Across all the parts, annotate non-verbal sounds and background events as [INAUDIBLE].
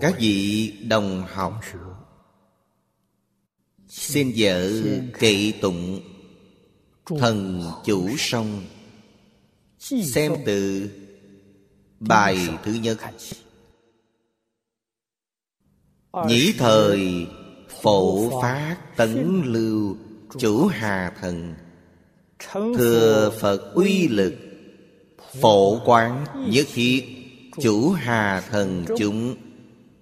các vị đồng học, xin vợ kỵ tụng thần chủ sông xem từ bài thứ nhất. Nhĩ thời phổ phát tấn lưu chủ hà thần. Thừa phật uy lực phổ quán nhất thiết chủ hà thần chúng.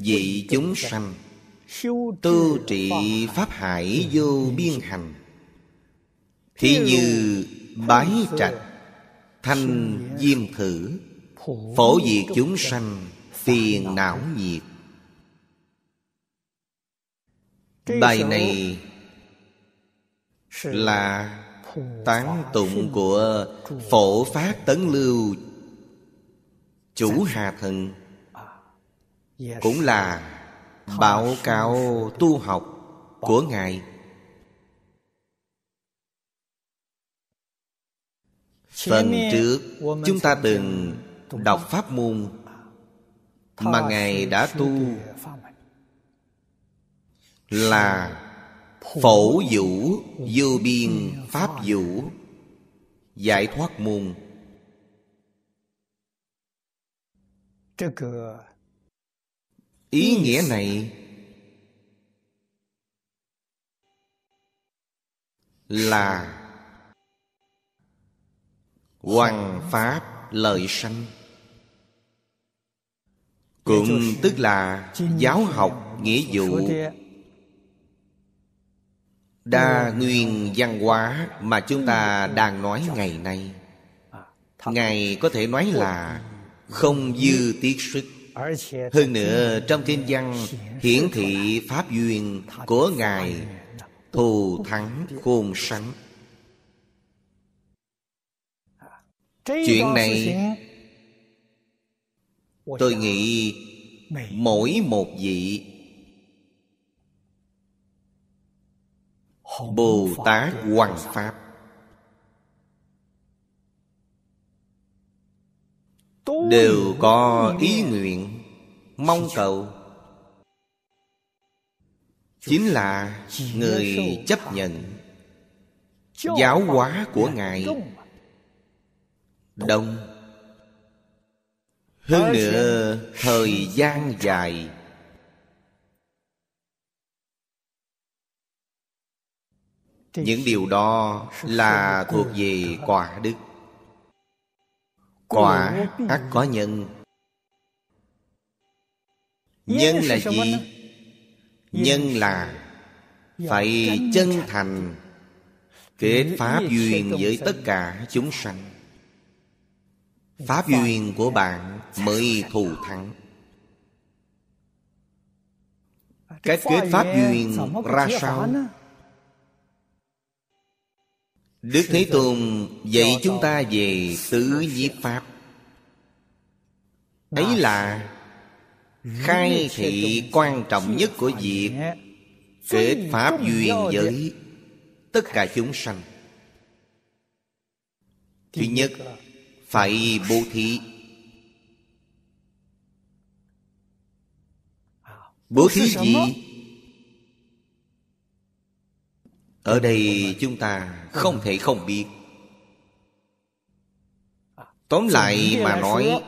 vị chúng sanh, Tu trị Pháp Hải vô biên hành, Thì như bái trạch Thanh diêm thử, Phổ diệt chúng sanh Phiền não nhiệt. Bài này Là tán tụng của Phổ Phát Tấn Lưu, Chủ Hà Thần. Cũng là báo cáo tu học của Ngài. Phần trước chúng ta từng đọc pháp môn Mà Ngài đã tu Là phổ vũ vô biên pháp vũ Giải thoát môn Ý nghĩa này Là Hoàng Pháp lợi sanh. Cũng tức là giáo học nghĩa vụ Đa nguyên văn hóa mà chúng ta đang nói ngày nay. Ngài có thể nói là không dư tiết sức hơn nữa, trong kinh văn, hiển thị pháp duyên của Ngài, Thù thắng khôn sánh Chuyện này, Tôi nghĩ mỗi một vị Bồ Tát Hoàng Pháp Đều có ý nguyện Mong cầu. Chính là người chấp nhận Giáo hóa của Ngài. Đông. Hơn nữa thời gian dài. Những điều đó là thuộc về quả đức Quả ắt có nhân. Nhân là gì? Nhân là Phải chân thành Kết pháp duyên với tất cả chúng sanh. Pháp duyên của bạn mới thù thắng. Cách kết pháp duyên ra sao? Đức Thế Tôn dạy chúng ta về tứ nhiếp Pháp. Ấy là Khai thị quan trọng nhất của việc Kết Pháp duyên với tất cả chúng sanh. Thứ nhất Phải bố thí. Bố thí gì? Ở đây chúng ta không thể không biết. Tóm lại mà nói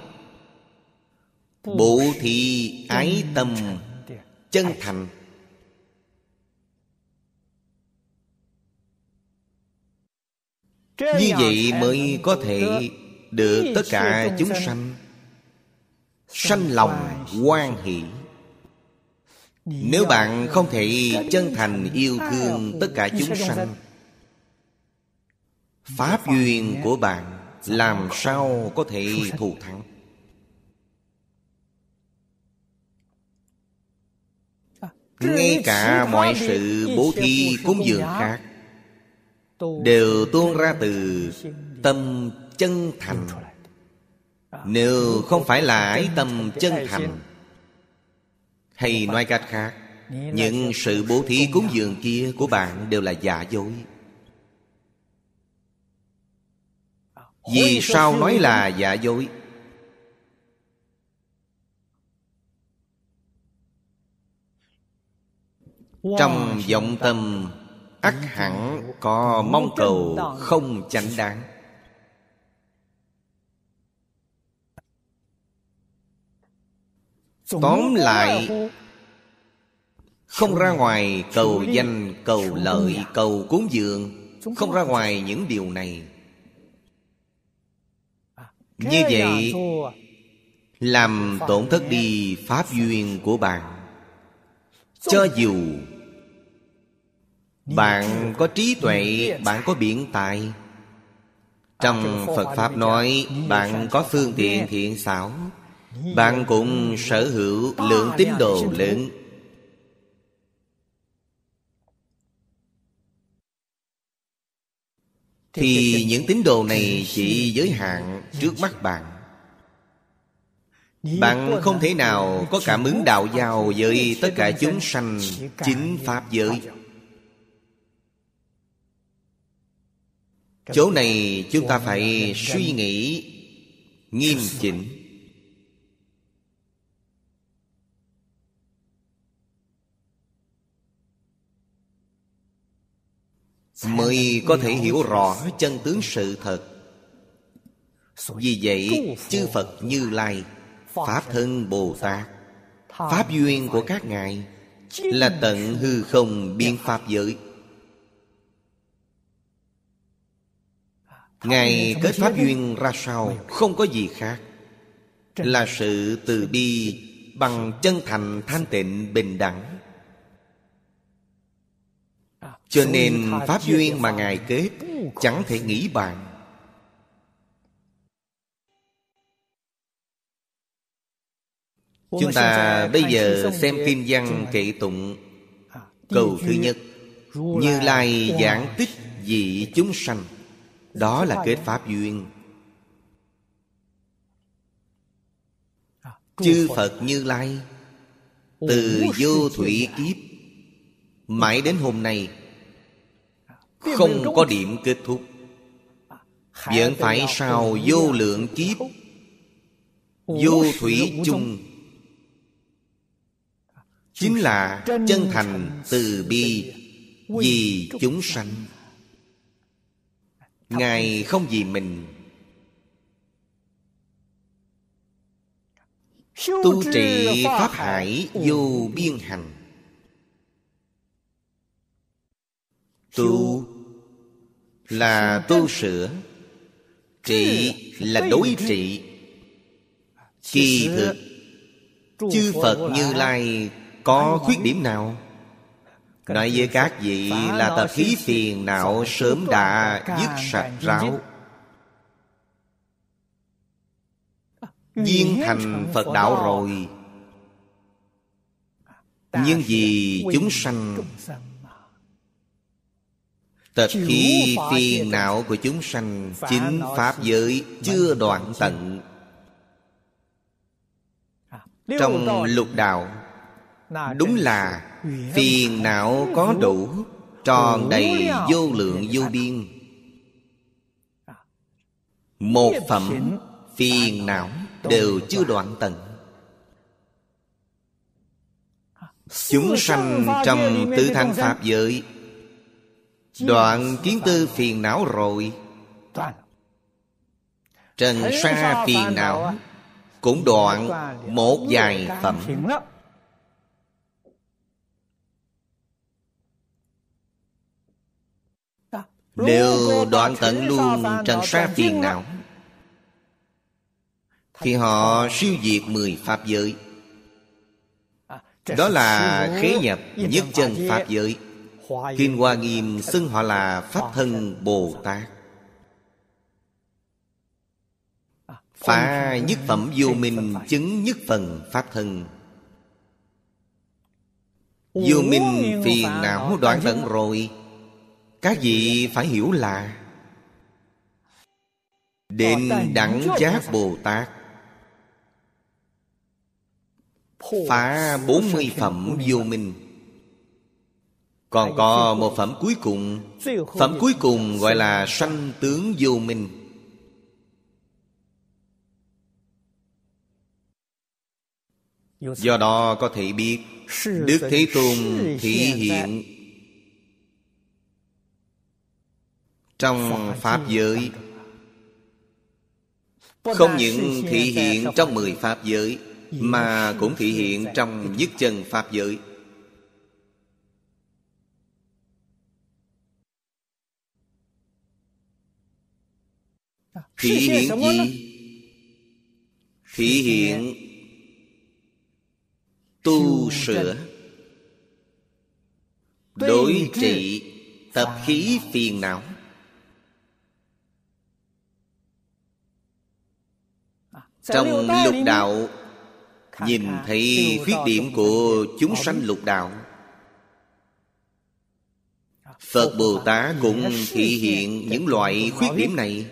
Bố thí ái tâm chân thành. Như vậy mới có thể được tất cả chúng sanh. Sanh lòng quan hỷ nếu bạn không thể chân thành yêu thương tất cả chúng sanh, pháp duyên của bạn làm sao có thể thù thắng? Ngay cả mọi sự bố thí cúng dường khác đều tuôn ra từ tâm chân thành. Nếu không phải là ái tâm chân thành hay nói cách khác, những sự bố thí cúng dường kia của bạn đều là giả dối. Vì sao nói là giả dối? Trong vọng tâm, ắt hẳn có mong cầu không chánh đáng. Tóm lại không ra ngoài cầu danh cầu lợi cầu cúng dường. Không ra ngoài những điều này. Như vậy làm tổn thất đi pháp duyên của bạn. Cho dù bạn có trí tuệ bạn có biện tài. Trong phật pháp nói bạn có phương tiện thiện xảo bạn cũng sở hữu lượng tín đồ lớn. Thì những tín đồ này chỉ giới hạn trước mắt bạn. Bạn không thể nào có cảm ứng đạo giao với tất cả chúng sanh chính pháp giới. Chỗ này chúng ta phải suy nghĩ nghiêm chỉnh. Mới có thể hiểu rõ chân tướng sự thật. Vì vậy chư phật như lai pháp thân bồ tát pháp duyên của các ngài là tận hư không biên pháp giới. Ngài kết pháp duyên ra sao không có gì khác. Là sự từ bi bằng chân thành thanh tịnh bình đẳng cho nên Pháp duyên mà Ngài kết Chẳng thể nghĩ bàn. Chúng ta bây giờ xem kinh văn kệ tụng Câu thứ nhất. Như Lai giảng tích dị chúng sanh. Đó là kết Pháp duyên. Chư Phật. Như Lai Từ vô thủy kiếp Mãi đến hôm nay không có điểm kết thúc. Vẫn phải sau vô lượng kiếp? vô thủy chung. Chính là chân thành từ bi vì chúng sanh. Ngài không vì mình. Tu trị pháp hải vô biên hành tu là tu sửa trị là đối trị. Kỳ thực chư phật như lai có khuyết điểm nào? Nói với các vị là tập khí phiền não sớm đã dứt sạch ráo. Viên thành phật đạo rồi. Nhưng vì chúng sanh Tật khí phiền não của chúng sanh Chính Pháp giới chưa đoạn tận. Trong lục đạo Đúng là phiền não có đủ Tròn đầy vô lượng vô biên. Một phẩm phiền não đều chưa đoạn tận. Chúng sanh trong tứ thanh Pháp giới Đoạn kiến tư phiền não rồi. Trần sa phiền não Cũng đoạn một vài phẩm. Đều đoạn tận luôn trần sa phiền não Thì họ siêu diệt mười Pháp giới. Đó là khế nhập nhất chân Pháp giới Kinh Hoa Nghiêm xưng họ là Pháp Thân Bồ Tát. Phá nhất phẩm vô minh chứng nhất phần Pháp Thân. Vô minh phiền não đoạn tận rồi. Các vị phải hiểu là Đến đẳng giác Bồ Tát. Phá bốn mươi phẩm vô minh Còn có một phẩm cuối cùng. Phẩm cuối cùng gọi là sanh tướng vô minh. Do đó có thể biết Đức Thế Tôn thị hiện Trong Pháp giới. Không những thị hiện trong mười Pháp giới Mà cũng thị hiện trong nhất chân Pháp giới Thị hiện gì? Thị hiện tu sửa. Đối trị tập khí phiền não. Trong lục đạo nhìn thấy khuyết điểm của chúng sanh lục đạo. Phật bồ tát cũng thị hiện những loại khuyết điểm này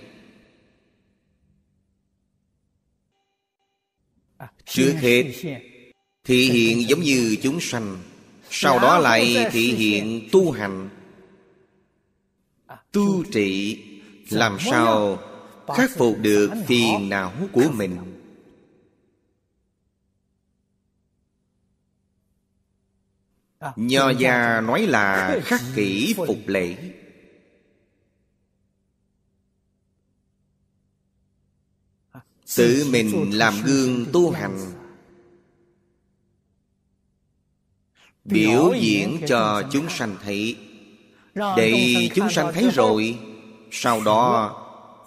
trước hết Thị hiện giống như chúng sanh Sau đó lại thị hiện tu hành. Tu trị Làm sao khắc phục được phiền não của mình. Nho gia nói là khắc kỷ phục lễ Tự mình làm gương tu hành. Biểu diễn cho chúng sanh thấy. Để chúng sanh thấy rồi, sau đó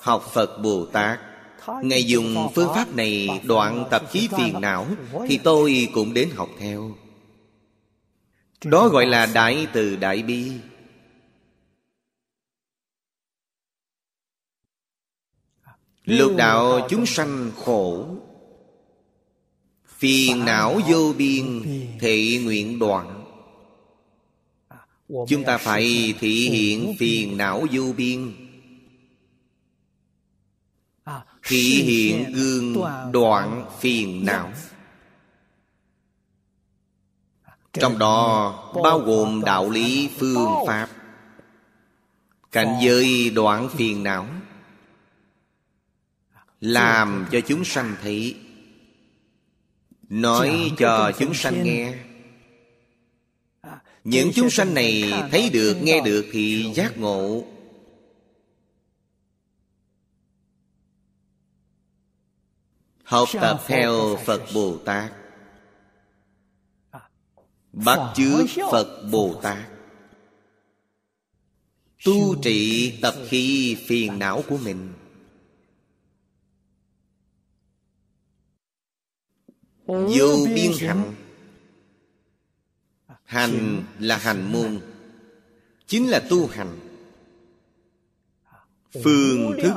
học phật bồ tát. Ngài dùng phương pháp này đoạn tập khí phiền não thì tôi cũng đến học theo. Đó gọi là đại từ đại bi. Lục đạo chúng sanh khổ. Phiền não vô biên Thị nguyện đoạn. Chúng ta phải thị hiện phiền não vô biên. Thị hiện gương đoạn phiền não. Trong đó bao gồm đạo lý phương pháp. Cảnh giới đoạn phiền não Làm cho chúng sanh thấy Nói cho chúng sanh nghe. À, Những chúng sanh này thấy được nghe được thì giác ngộ. Học tập theo Phật Bồ Tát. À, Bắt chước Phật Bồ Tát. Tu trị tập khí phiền não của mình Vô biên hạnh. Hành là hành môn Chính là tu hành. Phương thức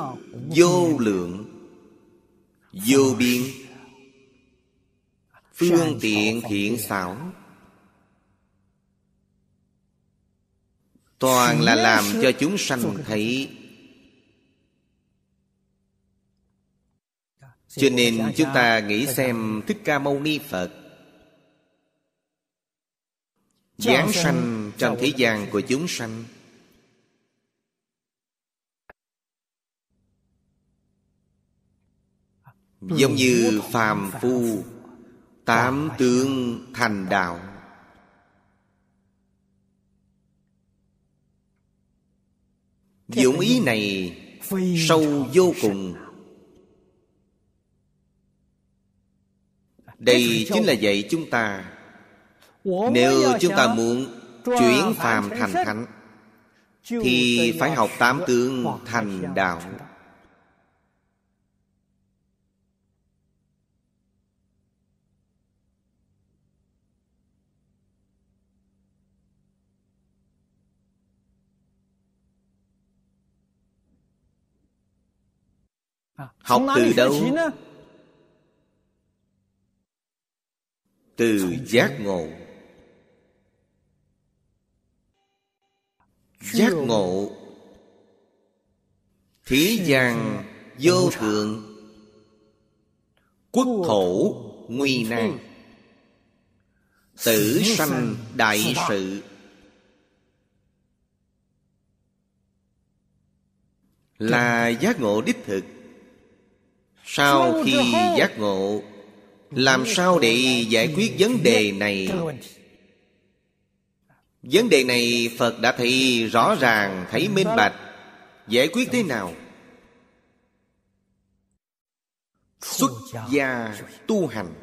vô lượng Vô biên. Phương tiện thiện xảo. Toàn là làm cho chúng sanh thấy Cho nên chúng ta nghĩ xem Thích Ca Mâu Ni Phật. Giáng sanh trong thế gian của chúng sanh. Giống như phàm phu Tám tướng thành đạo. Dụng ý này sâu vô cùng đây chính là dạy chúng ta. Nếu chúng ta muốn chuyển phàm thành thánh thì phải học tám tướng thành đạo. học từ đâu? Từ giác ngộ. Giác ngộ. Thế gian vô thượng. quốc thổ nguy nan. tử sanh đại sự. Là giác ngộ đích thực. Sau khi giác ngộ làm sao để giải quyết vấn đề này? Vấn đề này phật đã thấy rõ ràng, thấy minh bạch. Giải quyết thế nào? Xuất gia tu hành.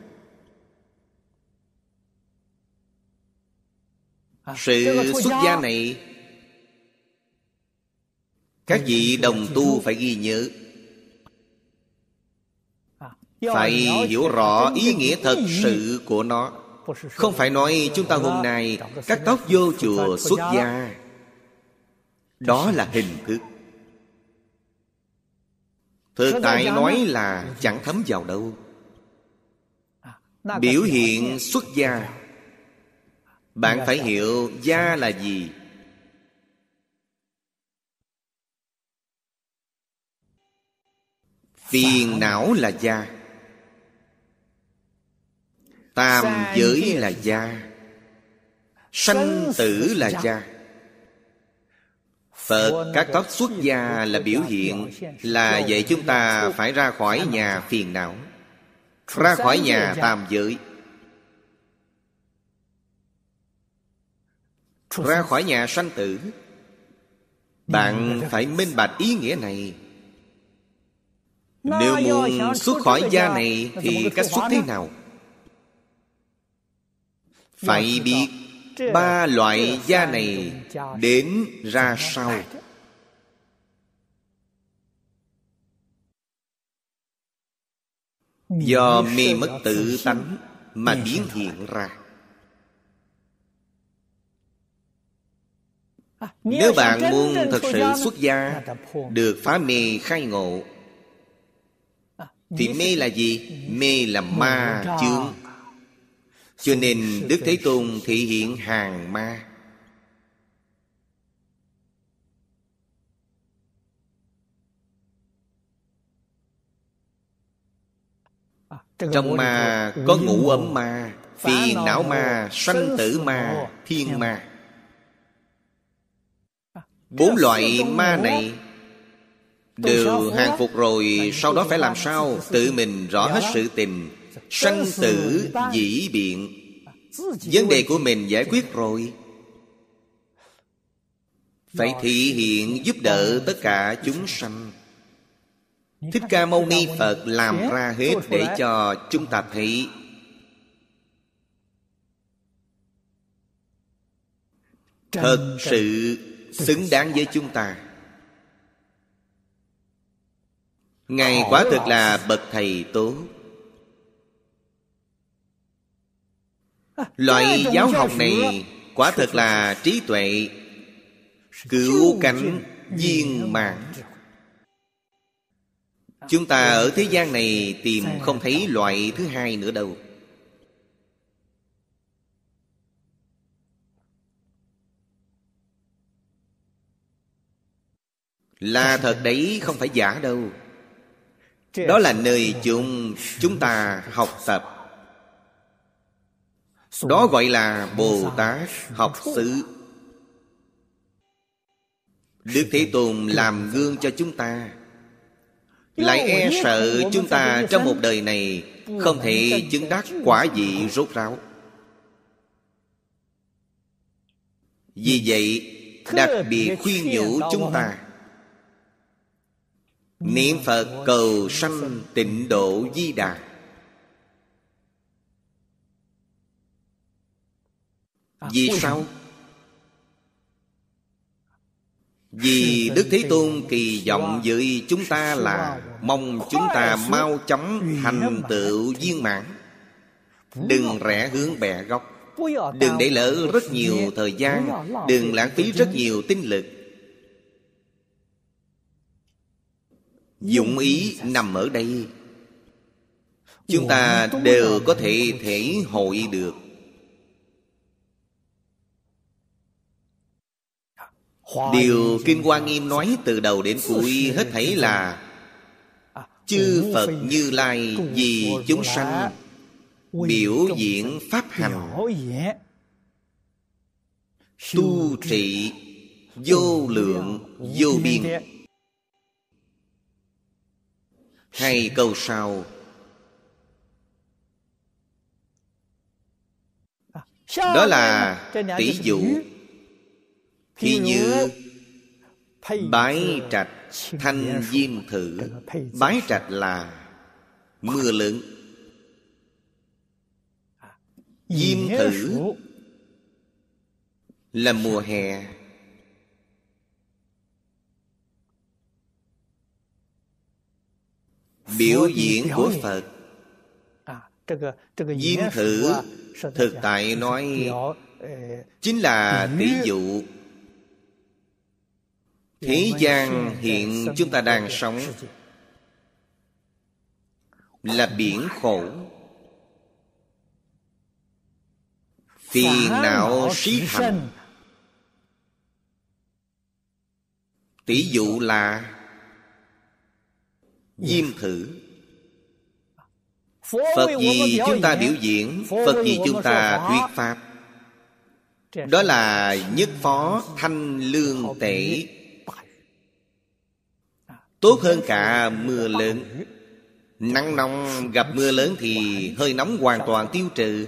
Sự xuất gia này, các vị đồng tu phải ghi nhớ phải hiểu rõ ý nghĩa thật sự của nó. Không phải nói chúng ta hôm nay cắt tóc vô chùa xuất gia. đó là hình thức. Thực tại nói là chẳng thấm vào đâu. Biểu hiện xuất gia. Bạn phải hiểu gia là gì. Phiền não là gia tam giới là gia sanh tử là gia. Phật các tóc xuất gia là biểu hiện là dạy chúng ta phải ra khỏi nhà phiền não ra khỏi nhà tam giới. Ra khỏi nhà sanh tử. Bạn phải minh bạch ý nghĩa này. Nếu muốn xuất khỏi gia này Thì cách xuất thế nào Phải biết Ba loại gia này Đến ra sao? Do mê mất tự tánh Mà biến hiện ra. Nếu bạn muốn thật sự xuất gia Được phá mê khai ngộ thì mê là gì? Mê là ma chướng Cho nên Đức Thế Tôn thể hiện hàng ma. Trong ma có ngũ ấm ma Phiền não ma Sanh tử ma Thiên ma. Bốn loại ma này Đều hàng phục rồi Sau đó phải làm sao? Tự mình rõ hết sự tình Sanh tử dĩ biện. Vấn đề của mình giải quyết rồi. Phải thị hiện giúp đỡ tất cả chúng sanh. Thích Ca Mâu Ni Phật làm ra hết để cho chúng ta thấy. Thật sự xứng đáng với chúng ta ngài quả thực là bậc thầy tốt loại giáo học này quả thực là trí tuệ. Cứu cánh viên mãn. chúng ta ở thế gian này tìm không thấy loại thứ hai nữa đâu. Là thật đấy không phải giả đâu đó là nơi chúng chúng ta học tập. Đó gọi là bồ tát học xứ. Đức thế tôn làm gương cho chúng ta. Lại e sợ chúng ta trong một đời này không thể chứng đắc quả vị rốt ráo. Vì vậy đặc biệt khuyên nhủ chúng ta Niệm Phật cầu sanh tịnh độ di đà. Vì sao? Vì Đức Thế Tôn kỳ vọng với chúng ta là Mong chúng ta mau chóng thành tựu viên mãn. Đừng rẽ hướng bè góc Đừng để lỡ rất nhiều thời gian. Đừng lãng phí rất nhiều tinh lực dụng ý nằm ở đây. Chúng ta đều có thể thể hội được. Điều kinh hoa nghiêm nói từ đầu đến cuối hết thảy là chư phật như lai vì chúng sanh biểu diễn pháp hành tu trị vô lượng vô biên hay câu sau. Đó là tỷ dụ. khi như bái trạch thanh diêm thử. bái trạch là mưa lớn. Diêm thử là mùa hè biểu diễn của phật. Diêm thử thực tại nói chính là tỷ dụ. Thế gian hiện chúng ta đang sống là biển khổ. Phiền não trí thành tỷ dụ là diêm thử. Phật gì chúng ta biểu diễn phật gì chúng ta thuyết pháp? Đó là nhất phó thanh lương tể. tốt hơn cả mưa lớn. nắng nóng gặp mưa lớn thì hơi nóng hoàn toàn tiêu trừ.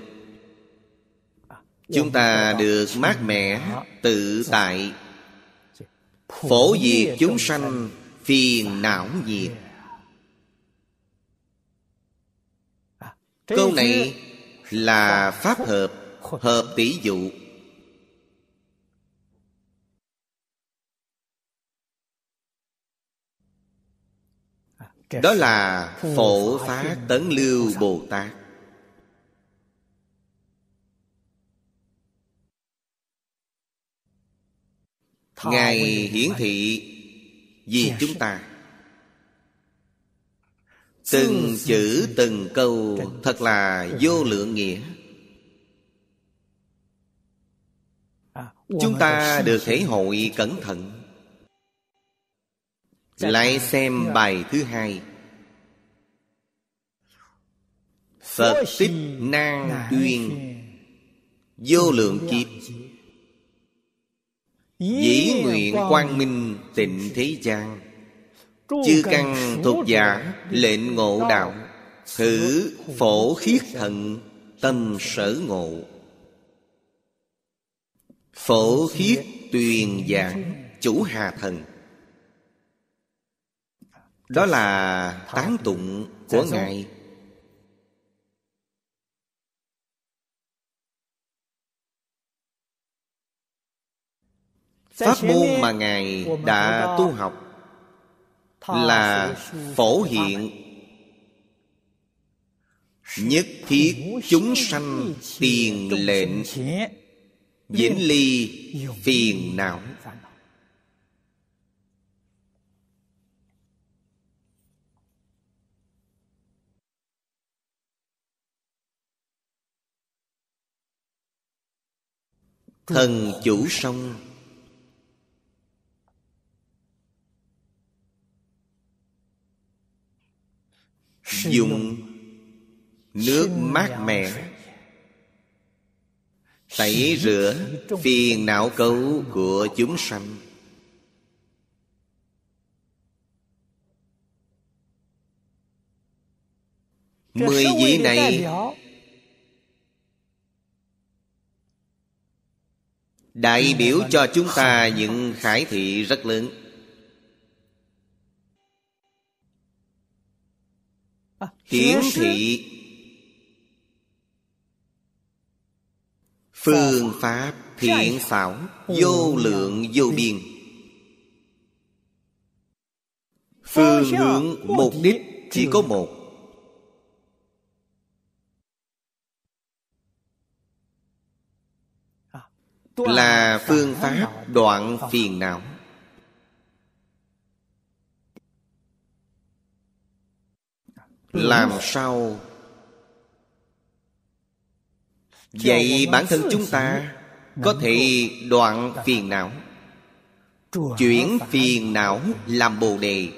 Chúng ta được mát mẻ tự tại. phổ diệt chúng sanh phiền não diệt câu này là pháp hợp hợp tỷ dụ. Đó là phổ phá tấn lưu bồ tát. Ngài hiển thị vì chúng ta từng chữ từng câu thật là vô lượng nghĩa. Chúng ta được thể hội cẩn thận. Lại xem bài thứ hai. Phật tích nan duyên vô lượng kiếp. dĩ nguyện quang minh tịnh thế gian chư căn thuộc giả lệnh ngộ đạo. thử phổ khiết thần tâm sở ngộ. Phổ khiết tuyền giảng chủ hà thần. Đó là tán tụng của ngài. Pháp môn mà ngài đã tu học là phổ hiện. Nhất thiết chúng sanh tiền lệnh vĩnh ly phiền não. thần chủ sông dùng nước mát mẻ tẩy rửa phiền não cấu của chúng sanh. Mười vị này đại biểu. cho chúng ta những khải thị rất lớn hiển thị. Phương pháp thiện xảo vô lượng vô biên. Phương hướng mục đích chỉ có một. Là phương pháp đoạn phiền não làm sao? vậy bản thân chúng ta có thể đoạn phiền não. Chuyển phiền não làm bồ đề.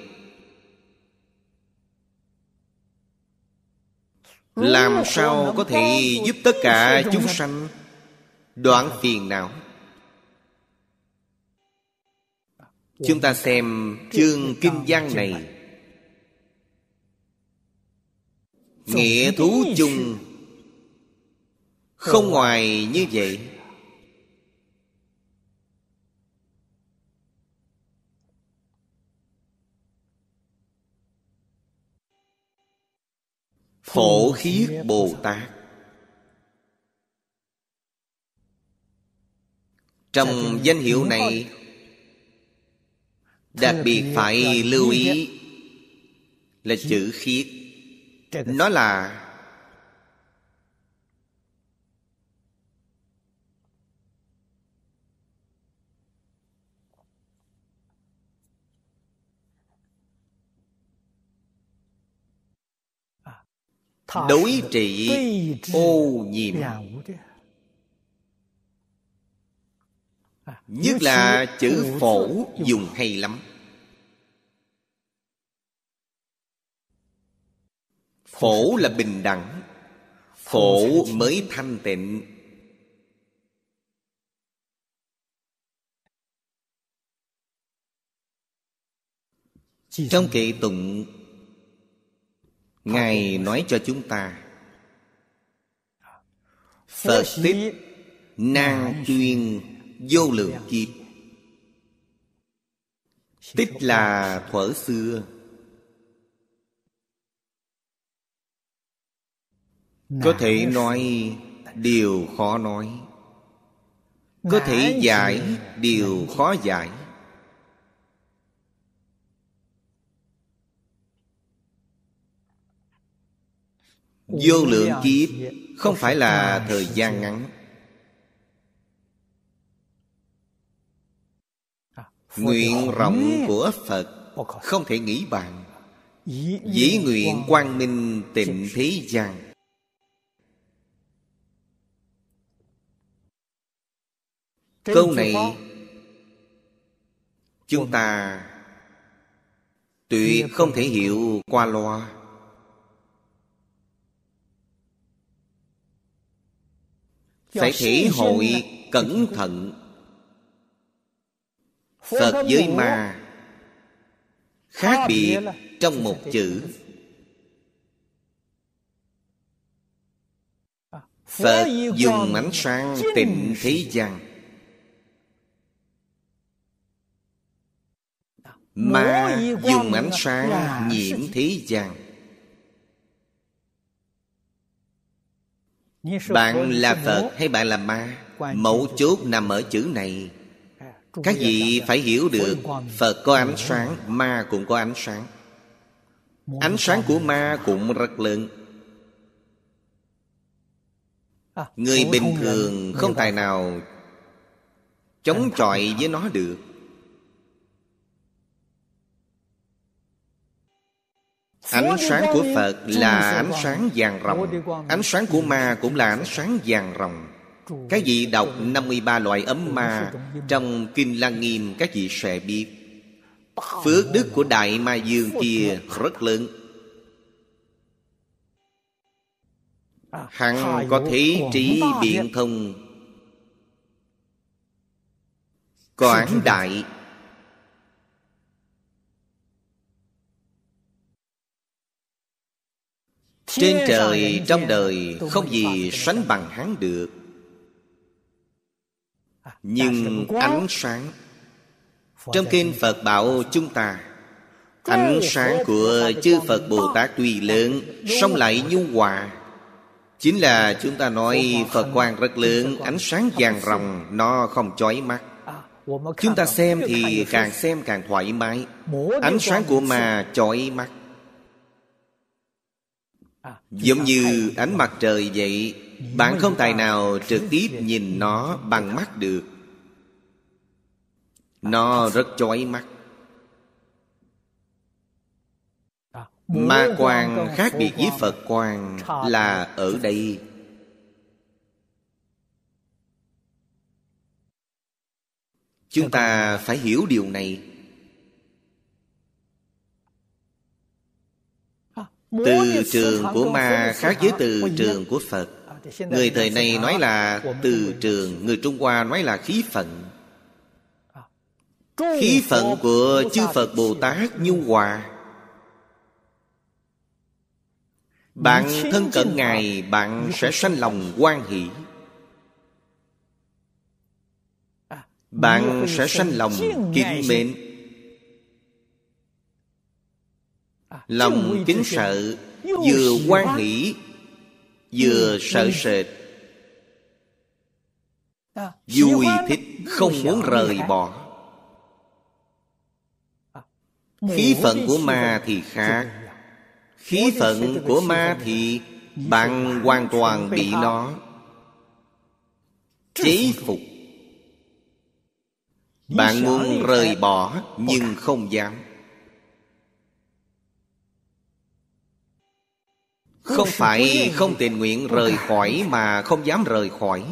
Làm sao có thể giúp tất cả chúng sanh đoạn phiền não? Chúng ta xem chương kinh văn này nghĩa thú chung. Không ngoài như vậy. Phổ khiết bồ tát. Trong danh hiệu này đặc biệt phải lưu ý là chữ khiết nó là đối trị ô nhiễm. nhất là chữ phổ dùng hay lắm phổ là bình đẳng phổ mới thanh tịnh. Trong kệ tụng ngài nói cho chúng ta phật tích nan tuyên vô lượng kiếp. Tích là thuở xưa có thể nói điều khó nói. Có thể giải điều khó giải. Vô lượng kiếp không phải là thời gian ngắn. Nguyện rộng của phật không thể nghĩ bàn. Dĩ nguyện quang minh tịnh thế gian câu này chúng ta tuyệt không thể hiểu qua loa. Phải thể hội cẩn thận. Phật với ma. Khác biệt trong một chữ. phật dùng ánh sáng tịnh thế gian Ma dùng ánh sáng nhiễm thế gian. Bạn là Phật hay bạn là ma? Mẫu chốt nằm ở chữ này. Các vị phải hiểu được Phật có ánh sáng Ma cũng có ánh sáng. Ánh sáng của ma cũng rất lớn. Người bình thường không tài nào Chống chọi với nó được Ánh sáng của Phật là ánh sáng vàng ròng Ánh sáng của ma cũng là ánh sáng vàng ròng Các vị đọc 53 loại ấm ma Trong Kinh Lăng Nghiêm các vị sẽ biết. Phước đức của Đại Ma Dương kia rất lớn. Hằng có thế trí biện thông. Quảng đại Trên trời trong đời không gì sánh bằng hắn được. Nhưng ánh sáng Trong kinh Phật bảo chúng ta Ánh sáng của chư Phật Bồ Tát tuy lớn song lại nhu hòa. Chính là chúng ta nói Phật quang rất lớn Ánh sáng vàng ròng Nó không chói mắt. Chúng ta xem thì càng xem càng thoải mái. Ánh sáng của ma chói mắt Giống như ánh mặt trời vậy Bạn không tài nào trực tiếp nhìn nó bằng mắt được. Nó rất chói mắt. Ma quan khác biệt với Phật quan là ở đây. Chúng ta phải hiểu điều này Từ trường của ma khác với từ trường của Phật. Người thời nay nói là từ trường Người Trung Hoa nói là khí phận. Khí phận của chư Phật Bồ Tát nhu hòa. Bạn thân cận Ngài Bạn sẽ sanh lòng quan hỷ. Bạn sẽ sanh lòng kính mến Lòng kính sợ Vừa quan hỷ Vừa sợ sệt. Vui thích Không muốn rời bỏ. Khí phận của ma thì khác. Khí phận của ma thì Bạn hoàn toàn bị nó. Chế phục. Bạn muốn rời bỏ Nhưng không dám Không phải không tình nguyện rời khỏi Mà không dám rời khỏi.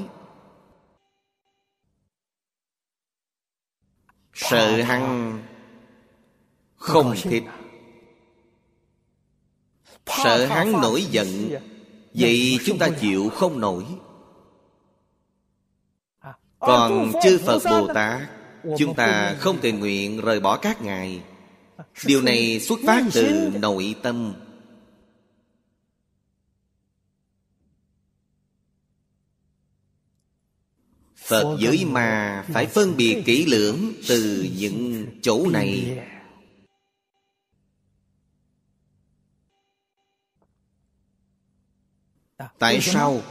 Sợ hăng Không thích Sợ hắn nổi giận Vậy chúng ta chịu không nổi. Còn chư Phật Bồ Tát Chúng ta không tình nguyện rời bỏ các ngài. Điều này xuất phát từ nội tâm Phật giới mà phải phân biệt kỹ lưỡng từ những chỗ này. Tại sao?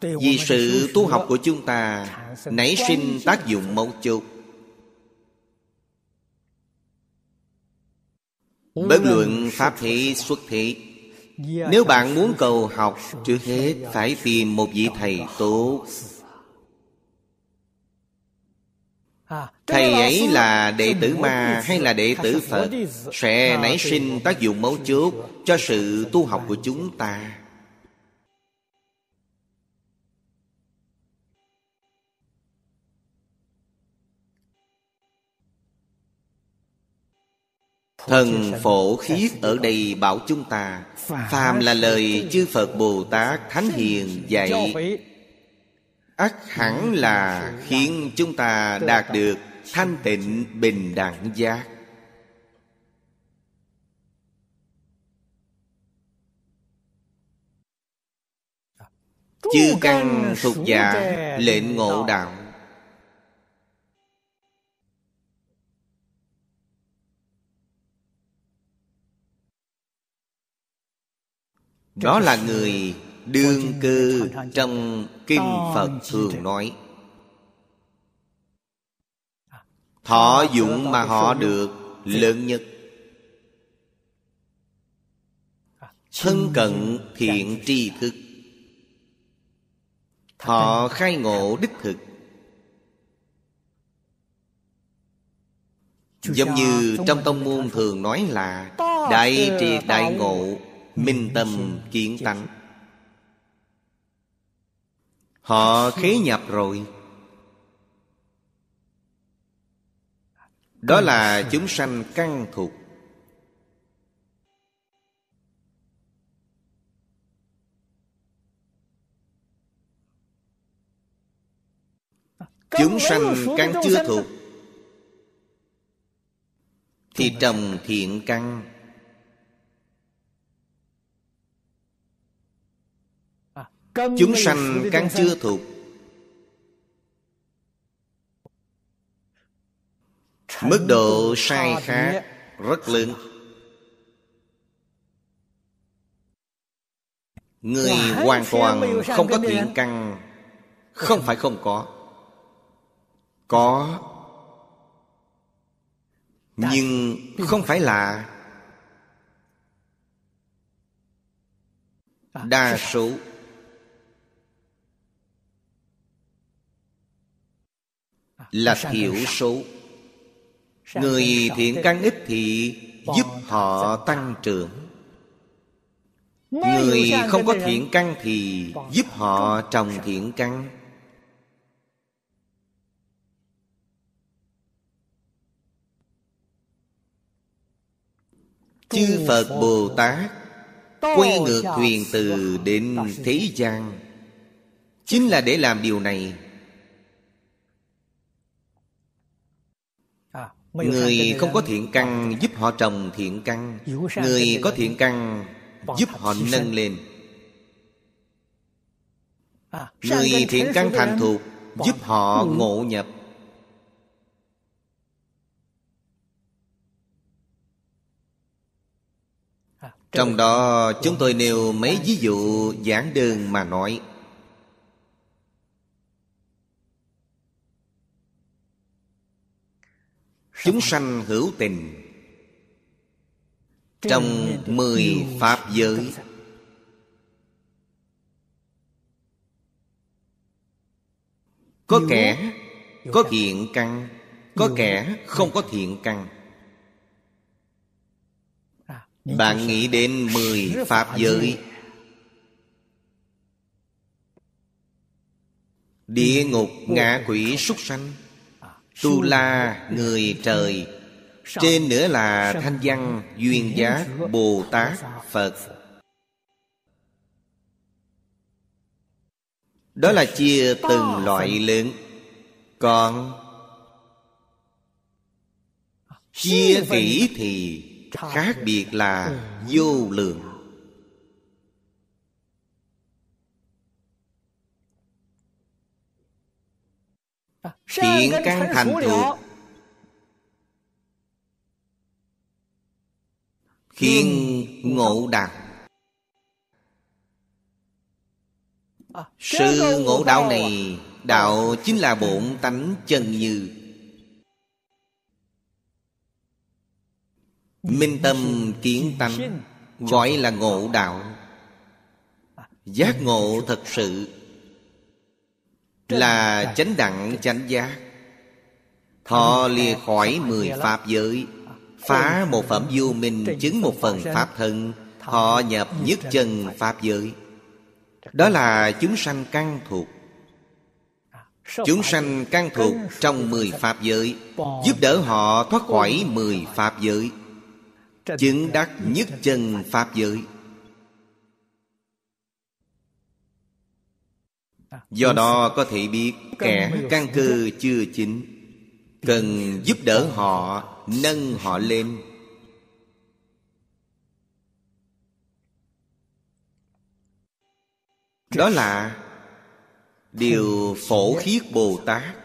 Vì sự tu học của chúng ta Nảy sinh tác dụng mấu chốt? Bất luận Pháp thế xuất thế Nếu bạn muốn cầu học Trước hết phải tìm một vị thầy tốt Thầy ấy là đệ tử ma hay là đệ tử Phật? Sẽ nảy sinh tác dụng mấu chốt Cho sự tu học của chúng ta. Thần phổ khiết ở đây bảo chúng ta Phàm là lời chư Phật Bồ Tát Thánh Hiền dạy ắt hẳn là khiến chúng ta đạt được thanh tịnh bình đẳng giác. Chư căn thuộc giả lệnh ngộ đạo. Đó là người đương cư trong kinh phật thường nói thọ dụng mà họ được, lớn nhất. Thân cận thiện tri thức. Họ khai ngộ đích thực. Giống như trong tông môn thường nói là đại triệt đại ngộ, minh tâm kiến tánh. Họ khế nhập rồi đó là chúng sanh căn thuộc. Chúng sanh căn chưa thuộc. thì trồng thiện căn Chúng sanh căn chưa thuộc Mức độ sai khác rất lớn. Người hoàn toàn không có thiện căn Không phải không có. Có. Nhưng không phải là Đa số. Là thiểu số người thiện căn ít thì giúp họ tăng trưởng. Người không có thiện căn thì giúp họ trồng thiện căn. Chư Phật Bồ Tát Quay ngược thuyền từ đến thế gian. Chính là để làm điều này Người không có thiện căn giúp họ trồng thiện căn. Người có thiện căn giúp họ nâng lên. À, Người thiện căn thành thục Giúp họ ngộ nhập. Trong đó chúng tôi nêu mấy ví dụ giảng đơn mà nói Chúng sanh hữu tình. Trong mười Pháp giới, Có kẻ có thiện căn, Có kẻ không có thiện căn. Bạn nghĩ đến mười Pháp giới. Địa ngục, ngạ quỷ, súc sanh. Tu la người trời, Trên nữa là thanh văn, Duyên giác Bồ Tát, Phật. Đó là chia từng loại lớn. Còn Chia kỹ thì khác biệt là vô lượng. Thiện căn thành thuộc khiến ngộ đạt sự ngộ đạo này đạo chính là bổn tánh chân như. Minh tâm kiến tánh Gọi là ngộ đạo. Giác ngộ thật sự Là chánh đẳng chánh giác. Thọ lìa khỏi mười pháp giới. Phá một phẩm vô minh Chứng một phần pháp thân. Thọ nhập nhất chân pháp giới. Đó là chúng sanh căn thuộc. Chúng sanh căn thuộc trong mười pháp giới Giúp đỡ họ thoát khỏi mười pháp giới. Chứng đắc nhất chân Pháp giới Do đó có thể biết kẻ căn cơ chưa chính Cần giúp đỡ họ Nâng họ lên. Đó là Điều phổ khiết Bồ Tát.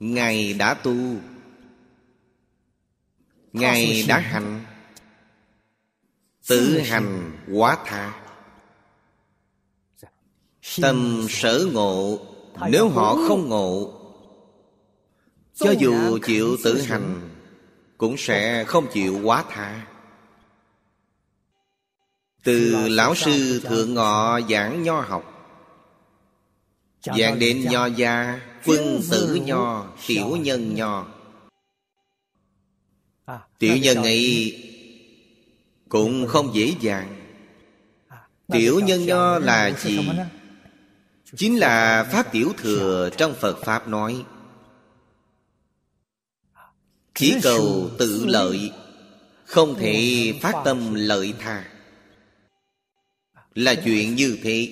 Ngài đã tu. Ngài đã hành. Tự hành quá tha Tâm sở ngộ, Nếu họ không ngộ, Cho dù chịu tự hành, Cũng sẽ không chịu quá tha. Từ lão sư thượng ngọ giảng nho học, Giảng đến nho gia, Quân tử nho, Tiểu nhân nho. Tiểu nhân ấy cũng không dễ dàng. Tiểu nhân nho là gì? Chính là pháp tiểu thừa trong phật pháp nói chỉ cầu tự lợi không thể phát tâm lợi tha. Là chuyện như thế.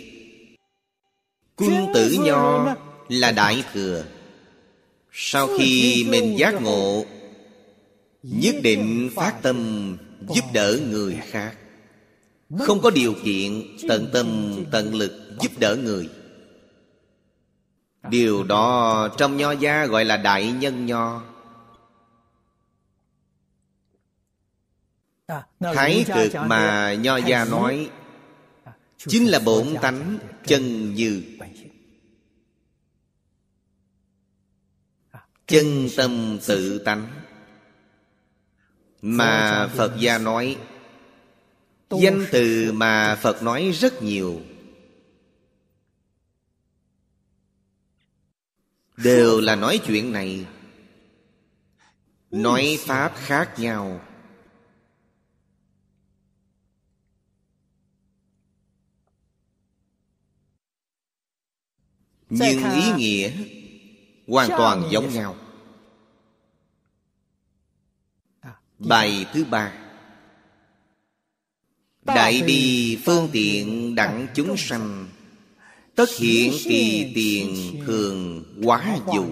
quân tử nho là đại thừa. Sau khi mình giác ngộ nhất định phát tâm giúp đỡ người khác. Không có điều kiện tận tâm tận lực giúp đỡ người điều đó trong nho gia gọi là đại nhân nho. Thái cực mà nho gia nói chính là bổn tánh chân như. Chân tâm tự tánh. Mà phật gia nói danh từ mà phật nói rất nhiều đều là nói chuyện này. Nói pháp khác nhau. Nhưng ý nghĩa hoàn toàn giống nhau. Bài thứ ba. Đại bi phương tiện đẳng chúng sanh tất hiện kỳ tiền thường quá dụ.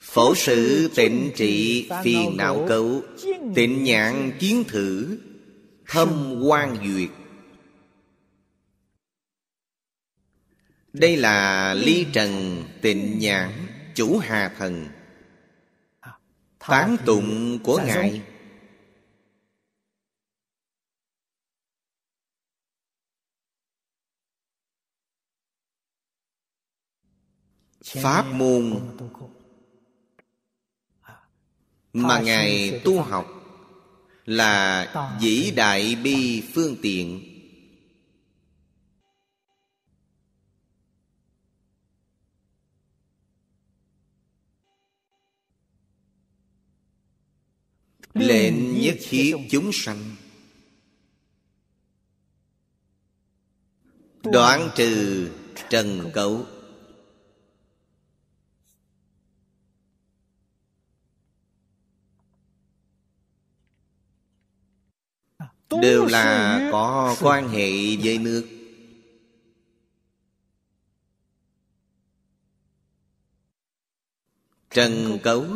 phổ sự tịnh trị phiền não cấu. Tịnh nhãn kiến thử thâm quan duyệt. đây là ly trần tịnh nhãn chủ hà thần. À, tán tụng của ngài pháp môn mà ngài tu học là vĩ đại bi phương tiện. Lệnh nhất thiết chúng sanh. Đoạn trừ trần cấu. Đều là có quan hệ với nước. Trần cấu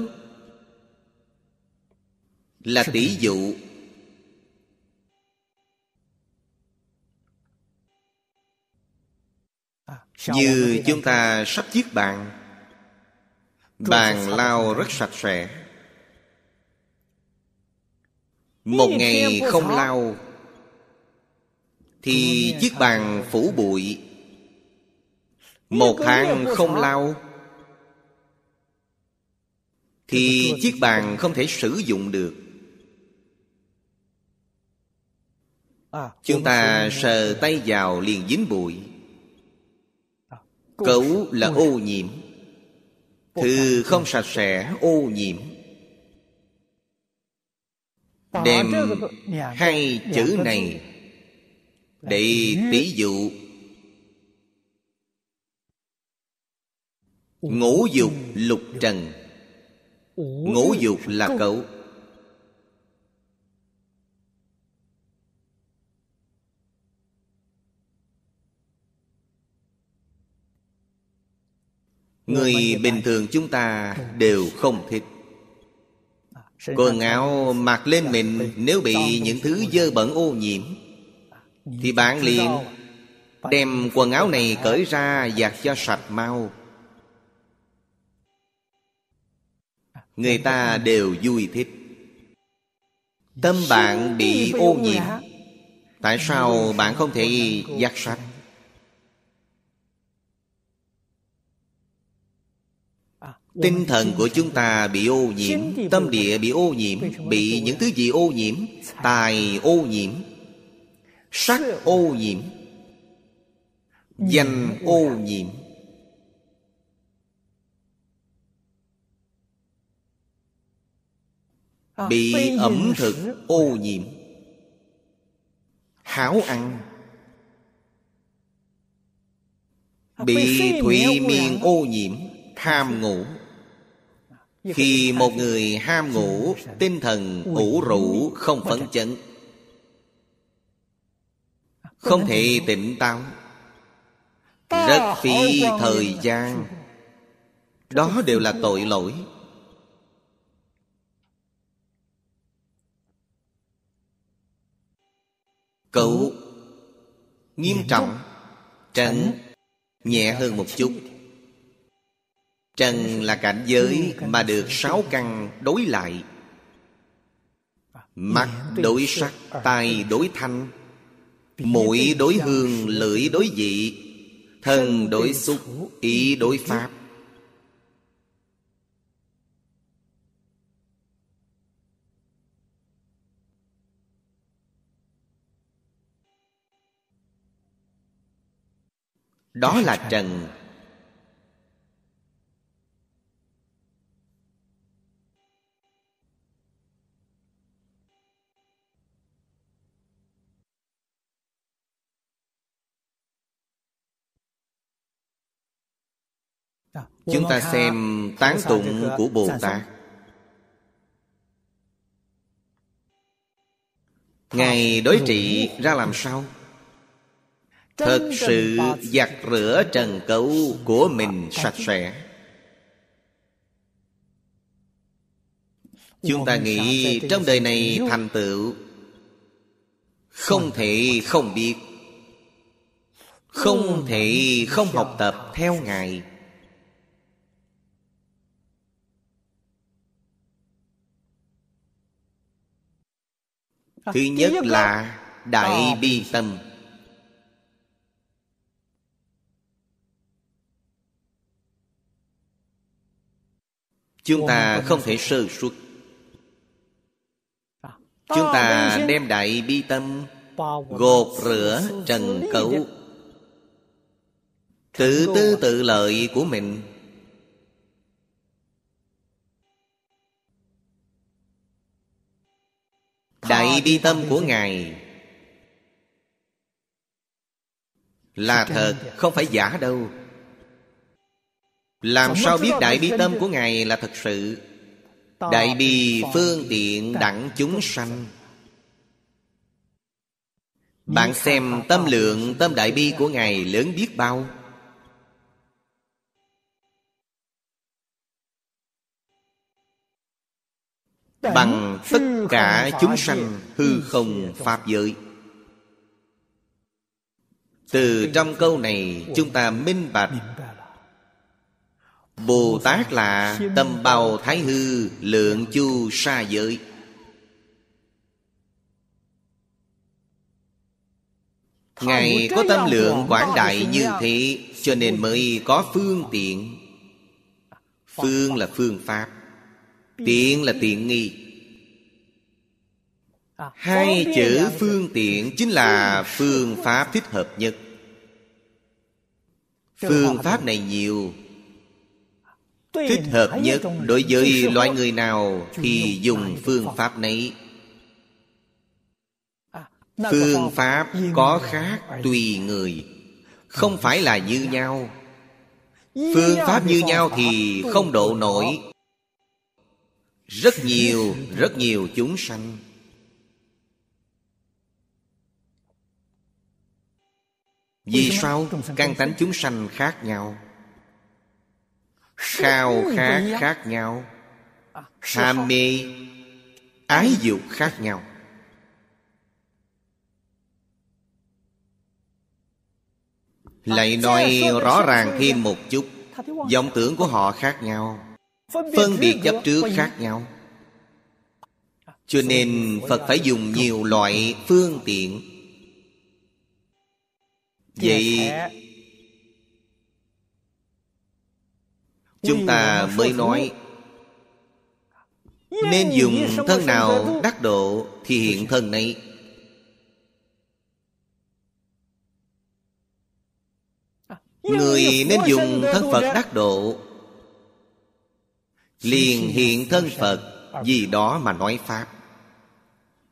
là tỷ dụ. À, như chúng ta sắp chiếc bàn bàn lau rất sạch sẽ một ngày không lau Thì chiếc bàn phủ bụi. Một tháng không lau Thì chiếc bàn không thể sử dụng được. À, Chúng ta sờ tay vào liền dính bụi. À, Cấu là ô nhiễm. Thư không sạch sẽ ô nhiễm đem hai chữ này để tỷ dụ. Ngũ dục lục trần. Ngũ dục là cậu. Người bình thường chúng ta đều không thích Quần áo mặc lên mình Nếu bị những thứ dơ bẩn ô nhiễm. Thì bạn liền Đem quần áo này cởi ra Giặt cho sạch mau. Người ta đều vui thích. Tâm bạn bị ô nhiễm. Tại sao bạn không thể giặt sạch Tinh thần của chúng ta bị ô nhiễm Tâm địa bị ô nhiễm Bị những thứ gì ô nhiễm Tài ô nhiễm Sắc ô nhiễm Danh ô nhiễm. Bị ẩm thực ô nhiễm. Háo ăn. Bị thủy miên ô nhiễm Tham ngủ khi một người ham ngủ Tinh thần ủ rũ không phấn chấn. Không thể tỉnh táo. Rất phí thời gian. Đó đều là tội lỗi. Cậu Nghiêm trọng Trần Nhẹ hơn một chút Trần là cảnh giới mà được sáu căn đối lại. Mắt đối sắc, tai đối thanh. Mũi đối hương, lưỡi đối vị. Thân đối xúc, ý đối pháp. Đó là trần Chúng ta xem tán tụng của Bồ Tát. Ngài đối trị ra làm sao? Thật sự giặt rửa trần cấu của mình sạch sẽ. Chúng ta nghĩ trong đời này thành tựu Không thể không biết, Không thể không học tập theo Ngài. Thứ nhất là Đại Bi Tâm. Chúng ta không thể sơ suất. Chúng ta đem đại bi tâm Gột rửa trần cấu. Tự tư tự lợi của mình Đại bi tâm của Ngài. Là thật Không phải giả đâu. Làm sao biết đại bi tâm của Ngài là thật sự? Đại bi phương tiện đẳng chúng sanh. Bạn xem tâm lượng tâm đại bi của Ngài lớn biết bao Bằng tất cả chúng sanh hư không Pháp giới. Từ trong câu này chúng ta minh bạch. Bồ Tát là tâm bào thái hư lượng chu sa giới. Ngài có tâm lượng quảng đại như thế Cho nên mới có phương tiện. Phương là phương pháp Tiện là tiện nghi. Hai chữ phương tiện chính là phương pháp thích hợp nhất. Phương pháp này. nhiều. Thích hợp nhất đối với loại người nào Thì dùng phương pháp này. À, Phương pháp có khác tùy người Không phải là như nhau. Phương pháp như nhau thì không độ nổi Rất nhiều, rất nhiều chúng sanh. Vì sao? căn tánh chúng sanh khác nhau? Khao khát khác nhau. À, ham mê ái dục khác nhau. Lại nói rõ ràng thêm một chút. Vọng tưởng của họ khác nhau phân biệt chấp trước khác nhau. Cho nên phật phải dùng nhiều loại phương tiện. Vậy Chúng ta mới nói. Nên dùng thân nào đắc độ Thì hiện thân này à, Người nên dùng thân Phật đắc độ Liền hiện thân Phật Vì đó mà nói Pháp.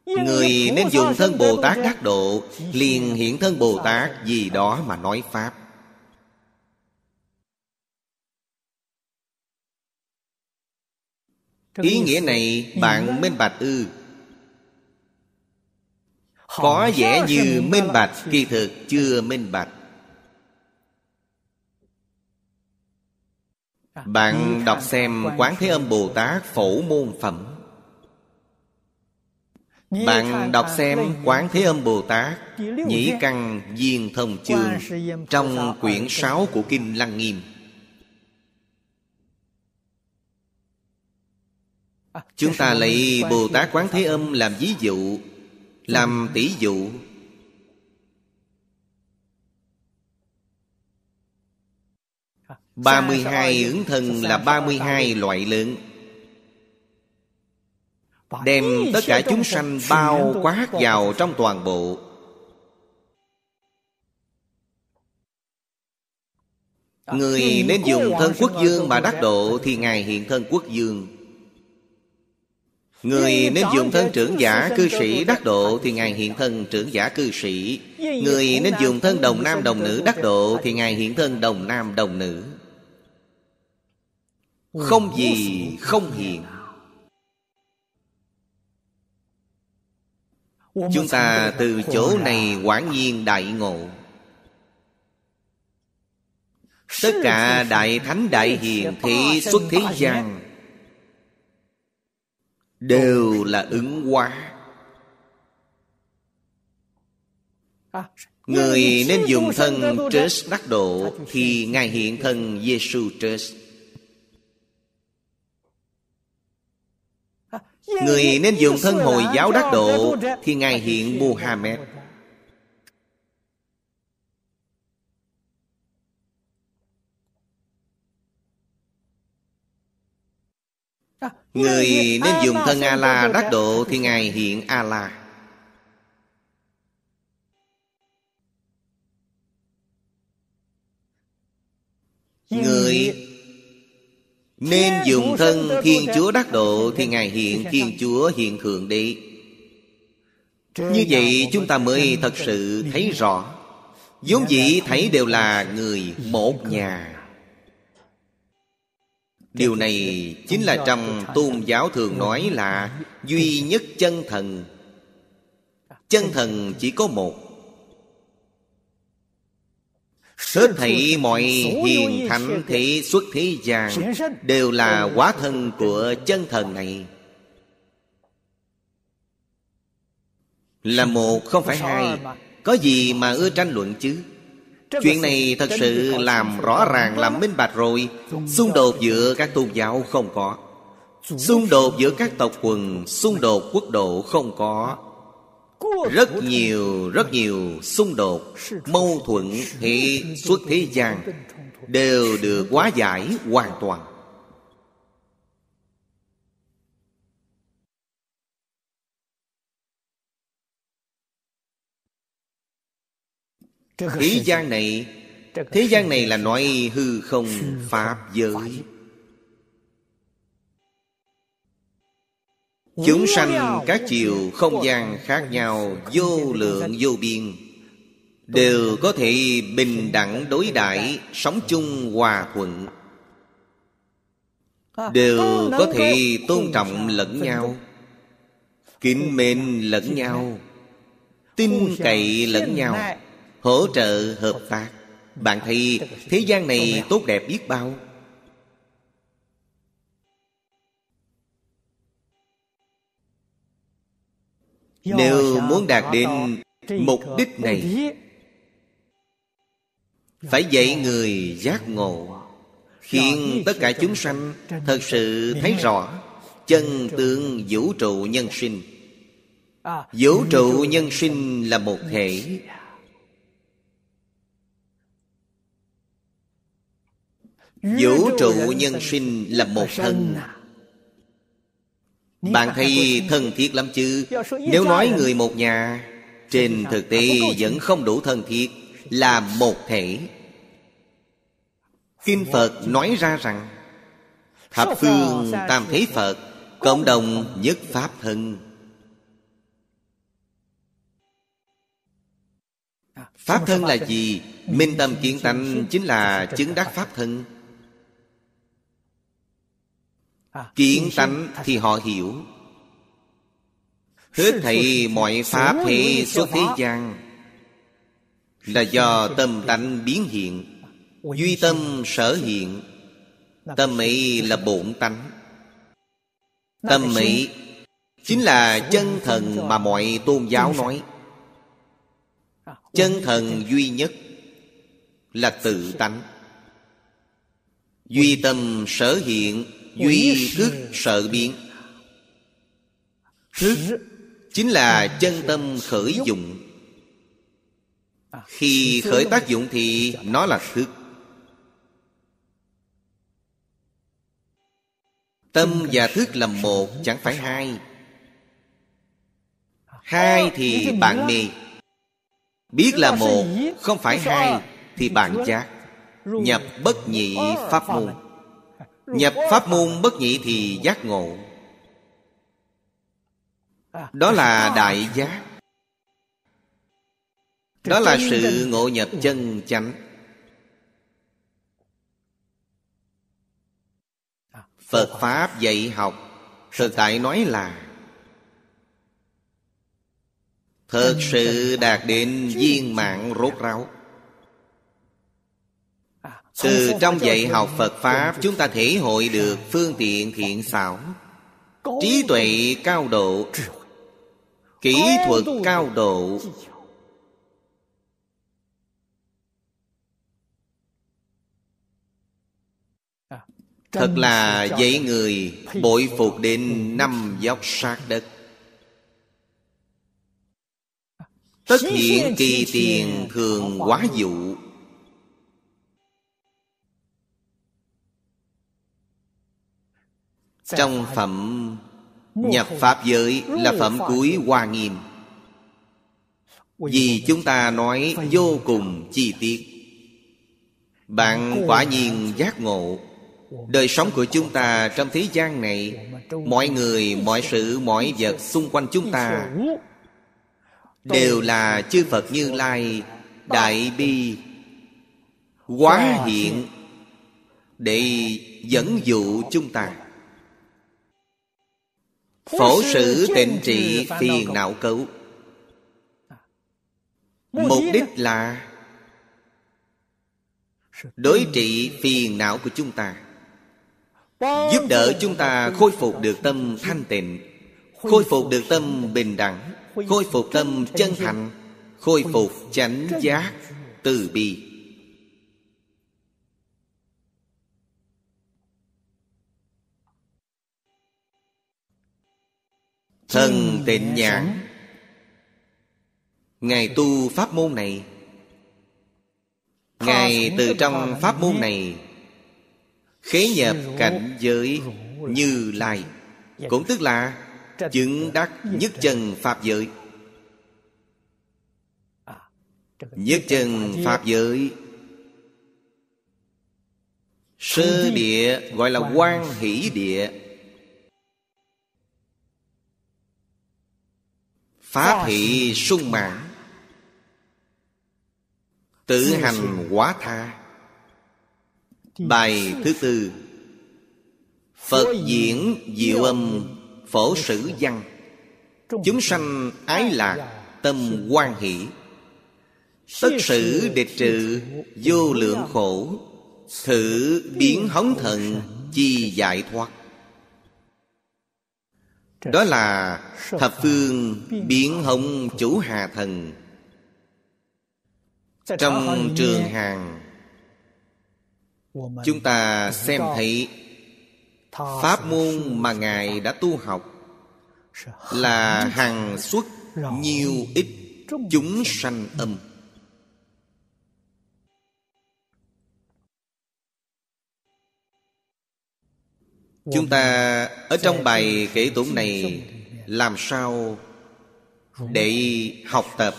Người nên dùng thân Bồ Tát đắc độ Liền hiện thân Bồ Tát Vì đó mà nói Pháp. Ý nghĩa này bạn minh bạch ư. Có vẻ như minh bạch Kỳ thực chưa minh bạch Bạn đọc xem Quán Thế Âm Bồ Tát Phổ Môn Phẩm. Bạn đọc xem Quán Thế Âm Bồ Tát Nhĩ Căn Viên Thông Chương Trong quyển 6 của Kinh Lăng Nghiêm. Chúng ta lấy Bồ Tát Quán Thế Âm làm ví dụ Làm tỷ dụ ba mươi hai ứng thân là ba mươi hai loại lớn Đem tất cả chúng sanh bao quát vào trong toàn bộ Người nên dùng thân quốc dương mà đắc độ Thì Ngài hiện thân quốc dương Người nên dùng thân trưởng giả cư sĩ đắc độ Thì Ngài hiện thân trưởng giả cư sĩ Người nên dùng thân đồng nam đồng nữ đắc độ Thì Ngài hiện thân đồng nam đồng nữ không gì không hiện Chúng ta từ chỗ này quả nhiên đại ngộ. Tất cả đại thánh đại hiền thị xuất thế gian. Đều là ứng hóa. Người nên dùng thân Trớt đắc độ Thì Ngài hiện thân Giêsu Trớt Người nên dùng thân Hồi giáo đắc độ Thì Ngài hiện Muhammad. Người nên dùng thân A-la đắc độ Thì Ngài hiện A-la. Người nên dùng thân [LAUGHS] Thiên Chúa đắc độ Thì Ngài hiện Thiên Chúa hiện Thượng Đế Như vậy chúng ta mới thật sự thấy rõ. Vốn dĩ thấy đều là người một nhà. Điều này chính là trong tôn giáo thường nói là Duy nhất chân thần. Chân thần chỉ có một Hết thảy mọi hiền thánh thế xuất thế gian Đều là quá thân của chân thần này. Là một không phải hai. Có gì mà ưa tranh luận chứ? Chuyện này thật sự làm rõ ràng làm minh bạch rồi. Xung đột giữa các tôn giáo không có. Xung đột giữa các tộc quần Xung đột quốc độ không có Rất nhiều, rất nhiều xung đột Mâu thuẫn hệ xuất thế gian Đều được hóa giải hoàn toàn. Thế gian này Thế gian này là nói hư không Pháp giới Chúng sanh các chiều không gian khác nhau, Vô lượng vô biên. Đều có thể bình đẳng đối đãi, Sống chung hòa thuận. Đều có thể tôn trọng lẫn nhau, Kính mến lẫn nhau, Tin cậy lẫn nhau, Hỗ trợ hợp tác. Bạn thấy thế gian này tốt đẹp biết bao. Nếu muốn đạt đến mục đích này Phải dạy người giác ngộ Khiến tất cả chúng sanh Thật sự thấy rõ Chân tướng vũ trụ nhân sinh. Vũ trụ nhân sinh là một thể Vũ trụ nhân sinh là một thân Bạn thấy thân thiết lắm chứ? Nếu nói người một nhà Trên thực tế vẫn không đủ thân thiết Là một thể. Kinh Phật nói ra rằng Thập phương tam thế Phật Cộng đồng nhất Pháp thân. Pháp thân là gì? Minh tâm kiến tánh chính là chứng đắc Pháp thân Kiến tánh thì họ hiểu. Hết thảy mọi pháp hệ xuất thế gian. Là do tâm tánh biến hiện Duy tâm sở hiện. Tâm ấy là bổn tánh. Tâm ấy Chính là chân thần mà mọi tôn giáo nói. Chân thần duy nhất Là tự tánh. Duy tâm sở hiện Duy thức sợ biến Thức Chính là chân tâm khởi dụng. Khi khởi tác dụng thì nó là thức Tâm và thức là một chẳng phải hai. Hai thì bạn mê. Biết là một không phải hai Thì bạn giác. Nhập bất nhị pháp môn Nhập pháp môn bất nhị thì giác ngộ. Đó là đại giác. Đó là sự ngộ nhập chân chánh. Phật pháp dạy học, thực tại nói là Thật sự đạt đến viên mạng rốt ráo. Từ trong dạy học Phật Pháp Chúng ta thể hội được phương tiện thiện xảo. Trí tuệ cao độ. Kỹ thuật cao độ. Thật là dạy người bội phục đến năm dốc sát đất. Tất hiện kỳ tiền thường quá dụ Trong phẩm nhập Pháp giới là phẩm cuối hoa nghiêm. Vì chúng ta nói vô cùng chi tiết. Bạn quả nhiên giác ngộ. Đời sống của chúng ta trong thế gian này Mọi người, mọi sự, mọi vật xung quanh chúng ta Đều là chư Phật Như Lai Đại Bi Quá hiện Để dẫn dụ chúng ta Phổ sử tịnh trị phiền não cấu Mục đích là Đối trị phiền não của chúng ta Giúp đỡ chúng ta khôi phục được tâm thanh tịnh Khôi phục được tâm bình đẳng Khôi phục tâm chân thành Khôi phục chánh giác từ bi Thần tịnh nhãn. Ngài tu pháp môn này. Ngài từ trong pháp môn này Khế nhập cảnh giới như lai. Cũng tức là Chứng đắc nhất chân Pháp giới. Nhất chân Pháp giới. Sơ địa gọi là quan hỷ. Địa Pháp hỷ sung mãn. Tự hành quá tha. Bài thứ tư. Phật diễn diệu âm phổ sử văn. Chúng sanh ái lạc Tâm quan hỷ. Tất sử địch trừ Vô lượng khổ. Thử biến hống thần Chi giải thoát đó là Thập phương biến hồng chủ hà thần. Trong trường hàng, Chúng ta xem thấy Pháp môn mà Ngài đã tu học Là hàng xuất nhiều ít chúng sanh âm. Chúng ta ở trong bài kể tụng này Làm sao để học tập?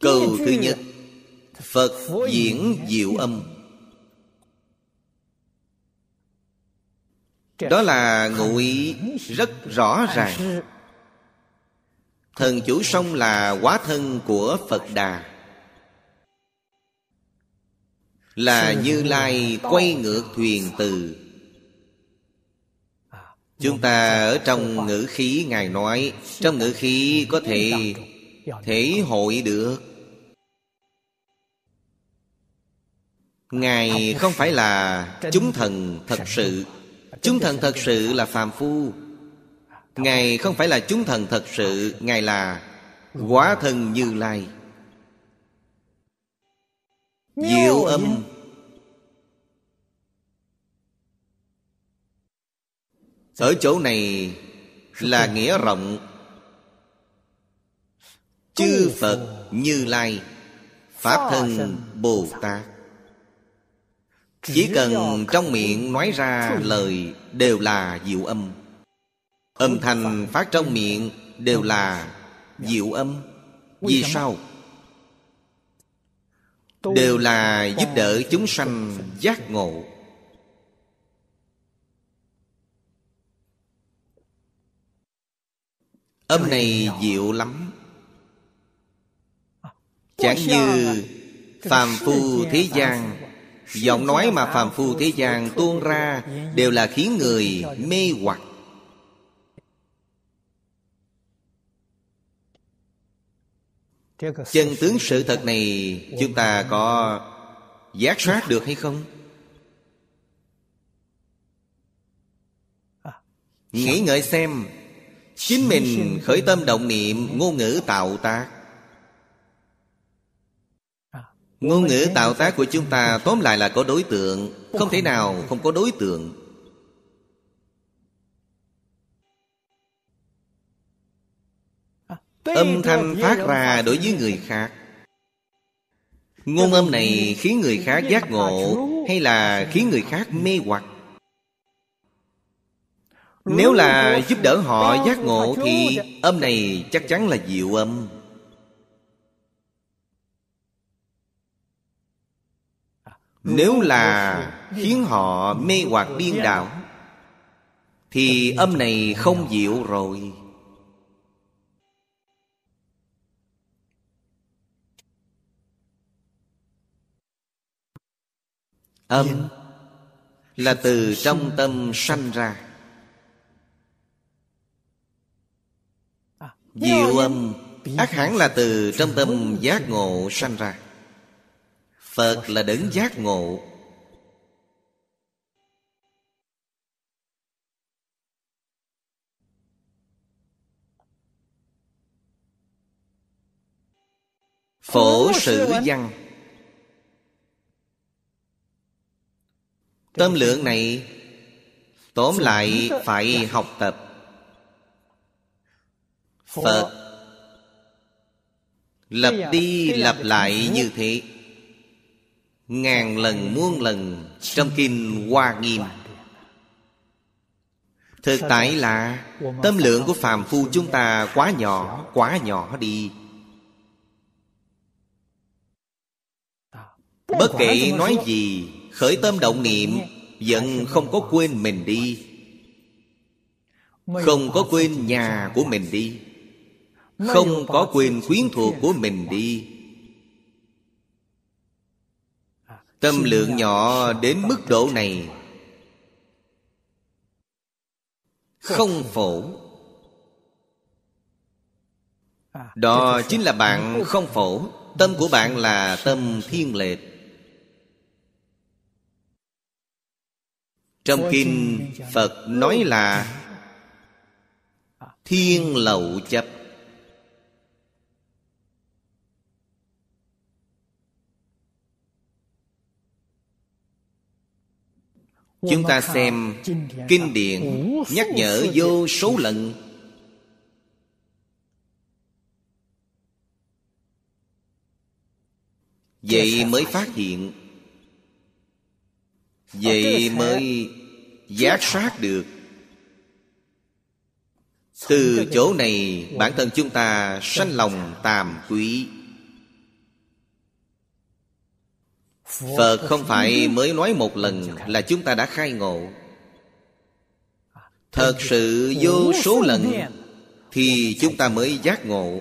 Câu thứ nhất, Phật diễn diệu âm. Đó là ngụ ý rất rõ ràng. Thần chủ sông là quá thân của Phật Đà. Là Như Lai quay ngược thuyền từ. Chúng ta ở trong ngữ khí Ngài nói, Trong ngữ khí có thể thể hội được. Ngài không phải là chúng thần thật sự. Chúng thần thật sự là phàm phu. Ngài không phải là chúng thần thật sự, Ngài là quá thân như lai. Diệu âm. Ở chỗ này là nghĩa rộng. Chư Phật Như Lai Pháp thân Bồ Tát. Chỉ cần trong miệng nói ra lời Đều là diệu âm. Âm thanh phát trong miệng Đều là diệu âm. Vì sao? Đều là giúp đỡ chúng sanh giác ngộ. Âm này diệu lắm. Chẳng như phàm phu thế gian Giọng nói mà phàm phu thế gian tuôn ra Đều là khiến người mê hoặc Chân tướng sự thật này, Chúng ta có giác soát được hay không? Nghĩ ngợi xem, Chính mình khởi tâm động niệm, Ngôn ngữ tạo tác Ngôn ngữ tạo tác của chúng ta, Tóm lại là có đối tượng, Không thể nào không có đối tượng Âm thanh phát ra đối với người khác. Ngôn âm này khiến người khác giác ngộ Hay là khiến người khác mê hoặc? Nếu là giúp đỡ họ giác ngộ Thì âm này chắc chắn là diệu âm. Nếu là khiến họ mê hoặc điên đảo Thì âm này không diệu rồi Âm là từ trong tâm sanh ra. Diệu âm ác hẳn là từ trong tâm giác ngộ sanh ra. Phật là đấng giác ngộ. Phổ sử văn Tâm lượng này Tóm lại phải học tập. Phật Lập đi lặp lại như thế. Ngàn lần muôn lần Trong Kinh Hoa Nghiêm. Thực tại là Tâm lượng của phàm phu chúng ta quá nhỏ Quá nhỏ đi. Bất kể nói gì Khởi tâm động niệm Vẫn không có quên mình đi. Không có quên nhà của mình đi. Không có quên quyến thuộc của mình đi. Tâm lượng nhỏ đến mức độ này. Không phổ. Đó chính là bạn không phổ. Tâm của bạn là tâm thiên lệch Trong kinh Phật nói là Thiên lậu chấp. Chúng ta xem Kinh điển nhắc nhở vô số lần. Vậy mới phát hiện. Vậy mới giác sát được. Từ chỗ này, bản thân chúng ta sanh lòng tàm quý. Phật không phải mới nói một lần là chúng ta đã khai ngộ. Thật sự vô số lần Thì chúng ta mới giác ngộ,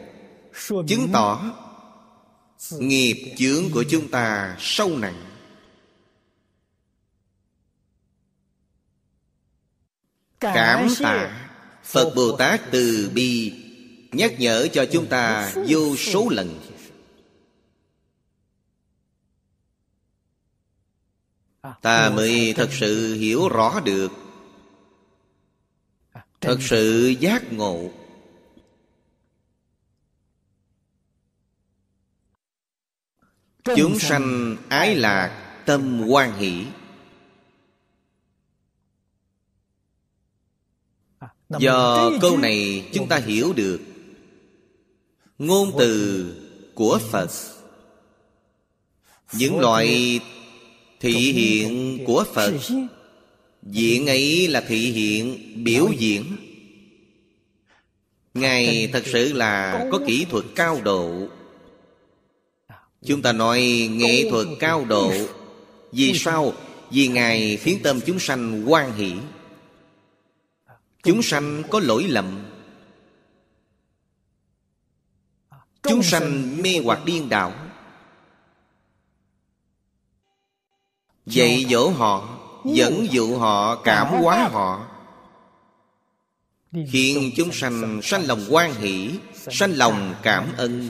Chứng tỏ Nghiệp chướng của chúng ta sâu nặng. Cảm tạ. Phật Bồ Tát từ bi Nhắc nhở cho chúng ta vô số lần. Ta mới thật sự hiểu rõ được. Thật sự giác ngộ. Chúng sanh ái lạc tâm quan hỷ. Do câu này chúng ta hiểu được. Ngôn từ của phật. Những loại thị hiện của phật diện ấy là thị hiện biểu diễn. ngài thật sự là có kỹ thuật cao độ. Chúng ta nói nghệ thuật cao độ. vì sao? Vì ngài khiến tâm chúng sanh hoan hỷ chúng sanh có lỗi lầm. Chúng sanh mê hoặc điên đảo. Dạy dỗ họ Dẫn dụ họ Cảm hóa họ. Khiến chúng sanh sanh lòng quan hỷ Sanh lòng cảm ơn.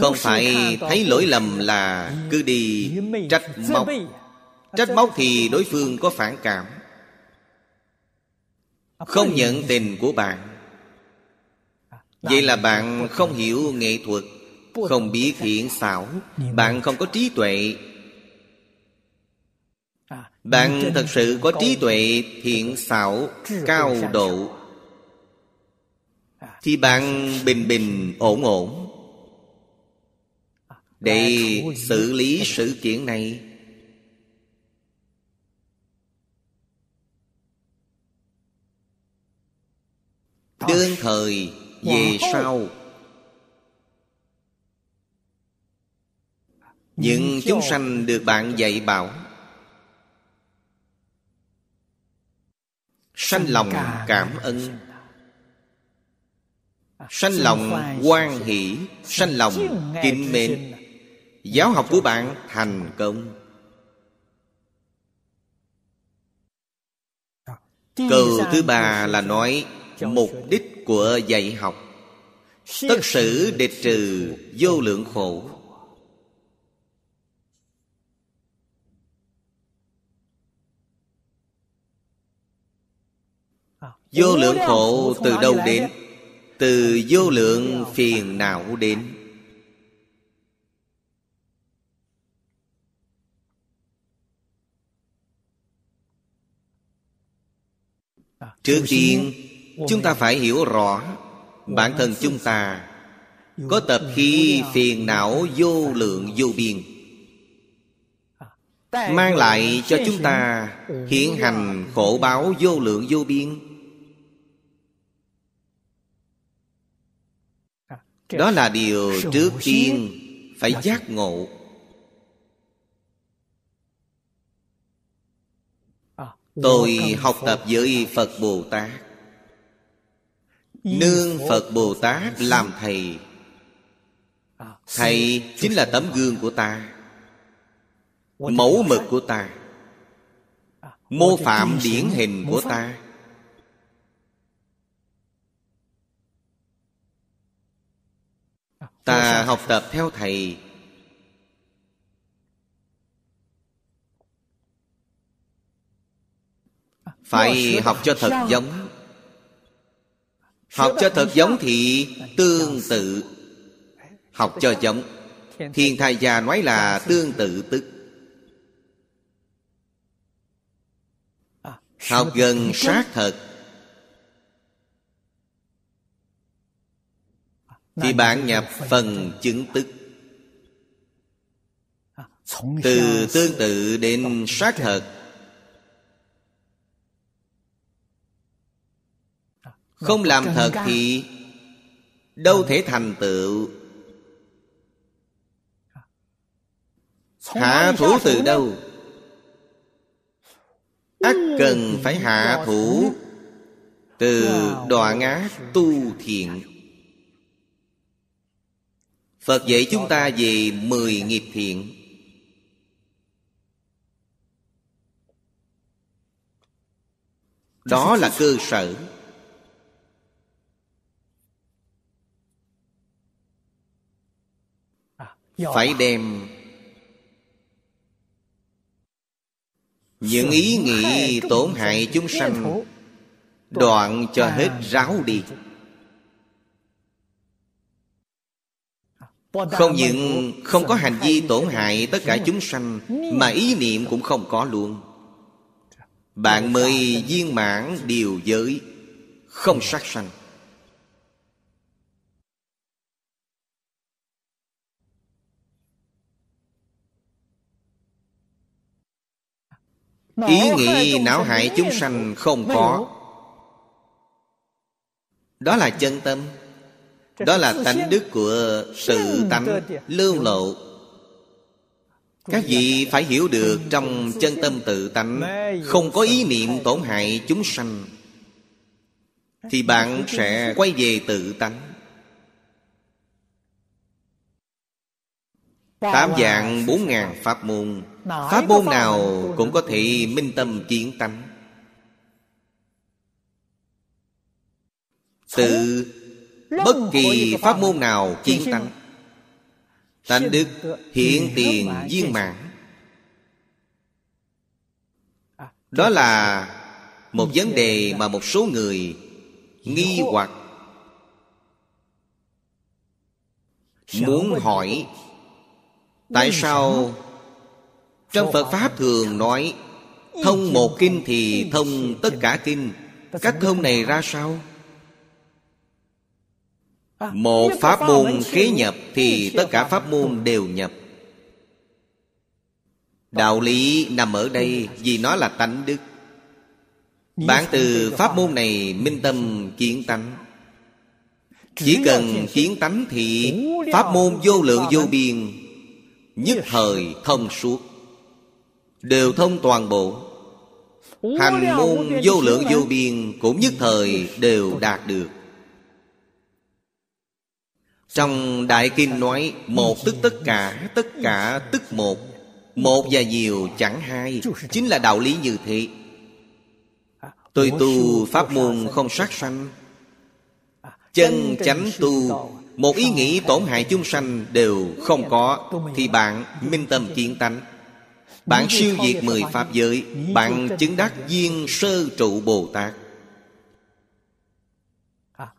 Không phải thấy lỗi lầm là cứ đi trách móc Trách móc thì đối phương có phản cảm. Không nhận tình của bạn. Vậy là bạn không hiểu nghệ thuật, Không biết hiện xảo. Bạn không có trí tuệ. Bạn thật sự có trí tuệ thiện xảo, cao độ. Thì bạn bình bình, ổn ổn. Để xử lý sự kiện này Đương thời về sau. Những chúng sanh được bạn dạy bảo sanh lòng cảm ơn sanh lòng. Quan hỷ sanh lòng kính mến. giáo học của bạn thành công. Câu thứ ba là nói mục đích của dạy học. Tất sử địch trừ vô lượng khổ. Vô lượng khổ từ đâu đến? từ vô lượng phiền não đến. Trước tiên chúng ta phải hiểu rõ, bản thân chúng ta có tập khí phiền não vô lượng vô biên, mang lại cho chúng ta hiện hành khổ báo vô lượng vô biên. Đó là điều trước tiên phải giác ngộ. Tôi học tập với phật bồ tát. Nương Phật Bồ Tát làm thầy. Thầy chính là tấm gương của ta Mẫu mực của ta Mô phạm điển hình của ta. Ta học tập theo Thầy. Phải học cho thật giống Học cho thật giống thì tương tự. Học cho giống. Thiên thai già nói là tương tự tức. Học gần sát thật. Thì bạn nhập phần chứng tức. Từ tương tự đến sát thật. Không làm thật thì Đâu thể thành tựu. Hạ thủ từ đâu? ắt cần phải hạ thủ Từ đoạn ác tu thiện. Phật dạy chúng ta về mười nghiệp thiện. Đó là cơ sở phải đem những ý nghĩ tổn hại chúng sanh đoạn cho hết ráo đi. không những không có hành vi tổn hại tất cả chúng sanh mà ý niệm cũng không có luôn. Bạn mới viên mãn điều giới không sát sanh Ý nghĩ não hại chúng sanh không có. Đó là chân tâm. Đó là tánh đức của sự tánh lưu lộ. Các vị phải hiểu được trong chân tâm tự tánh Không có ý niệm tổn hại chúng sanh Thì bạn sẽ quay về tự tánh. Tám dạng bốn ngàn pháp môn Pháp môn nào cũng có thể minh tâm kiến tánh. Từ bất kỳ pháp môn nào kiến tánh Tánh đức hiện tiền viên mãn. À, Đó là một vấn đề mà một số người nghi hoặc Muốn hỏi. Tại sao Trong Phật Pháp thường nói Thông một kinh thì thông tất cả kinh. Cách thông này ra sao? Một pháp môn khế nhập Thì tất cả pháp môn đều nhập. Đạo lý nằm ở đây Vì nó là tánh đức. Bản từ pháp môn này minh tâm kiến tánh. Chỉ cần kiến tánh thì Pháp môn vô lượng vô biên Nhất thời thông suốt Đều thông toàn bộ. Hành môn vô lượng vô biên Cũng nhất thời đều đạt được. Trong Đại Kinh nói Một tức tất cả Tất cả tức một. Một và nhiều chẳng hai Chính là đạo lý như thế. Tôi tu pháp môn không sát sanh. Chân chánh tu Một ý nghĩ tổn hại chung sanh đều không có Thì bạn minh tâm kiến tánh Bạn siêu diệt mười pháp giới Bạn chứng đắc duyên sơ trụ Bồ Tát.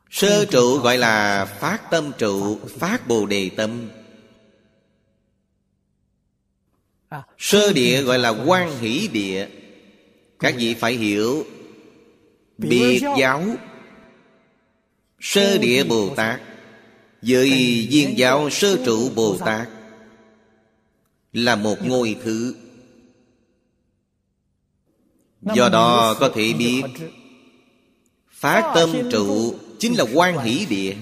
Sơ trụ gọi là phát tâm trụ Phát bồ đề tâm. Sơ địa gọi là quan hỷ địa. Các vị phải hiểu. Biệt giáo. Sơ địa Bồ Tát. Với viên giáo sơ trụ Bồ Tát Là một ngôi thứ Do đó có thể biết Phát tâm trụ Chính là quan hỷ địa.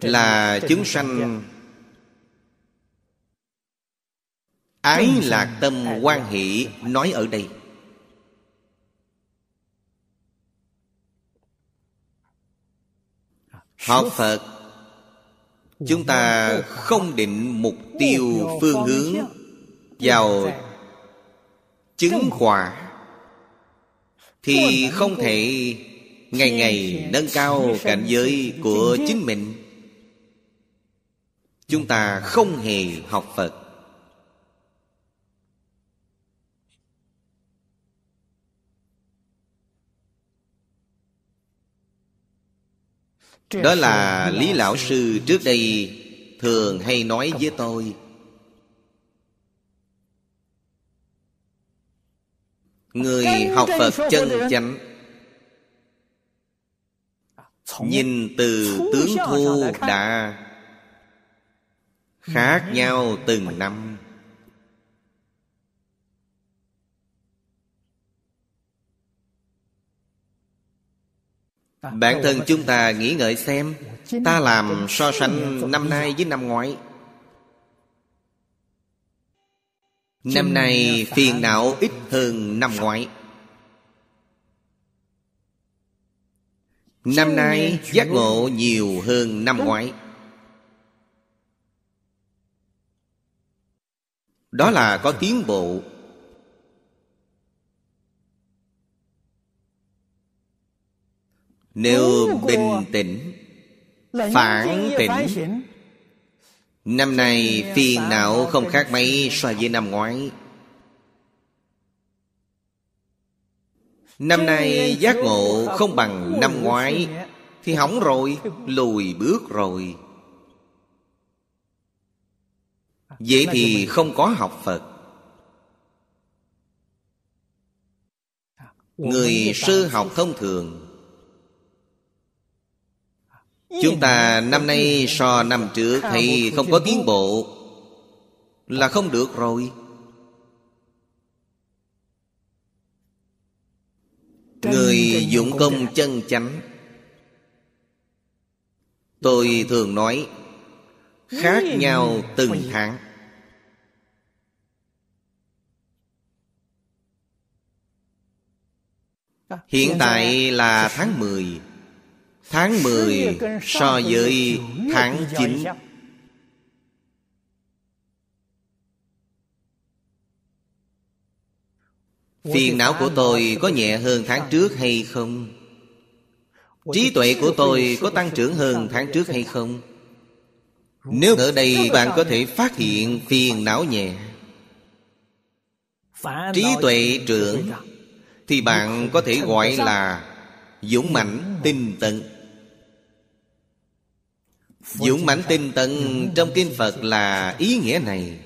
Là chúng sanh, Ái lạc tâm quan hỷ Nói ở đây. Học Phật, Chúng ta không định mục tiêu phương hướng Vào chứng quả Thì không thể ngày ngày nâng cao cảnh giới của chính mình. Chúng ta không hề học Phật. Đó là Lý Lão Sư trước đây Thường hay nói với tôi Người học Phật chân chánh. Nhìn từ tướng thu đã Khác nhau từng năm. Bản thân chúng ta nghĩ ngợi xem Ta làm so sánh năm nay với năm ngoái Năm nay phiền não ít hơn năm ngoái. Năm nay giác ngộ nhiều hơn năm ngoái. Đó là có tiến bộ. Nếu bình tĩnh Phản tỉnh Năm nay phiền não không khác mấy so với năm ngoái. Năm nay giác ngộ không bằng năm ngoái Thì hỏng rồi, lùi bước rồi. Vậy thì không có học Phật. Người sư học thông thường Chúng ta năm nay so năm trước Thì không có tiến bộ. Là không được rồi. Người dụng công chân chánh. Tôi thường nói Khác nhau từng tháng. Hiện tại là tháng 10 Tháng 10 so với tháng 9 Phiền não của tôi có nhẹ hơn tháng trước hay không? Trí tuệ của tôi có tăng trưởng hơn tháng trước hay không? Nếu ở đây bạn có thể phát hiện phiền não nhẹ Trí tuệ trưởng, Thì bạn có thể gọi là dũng mạnh tinh tận Dũng mãnh tinh tấn trong kinh Phật là ý nghĩa này.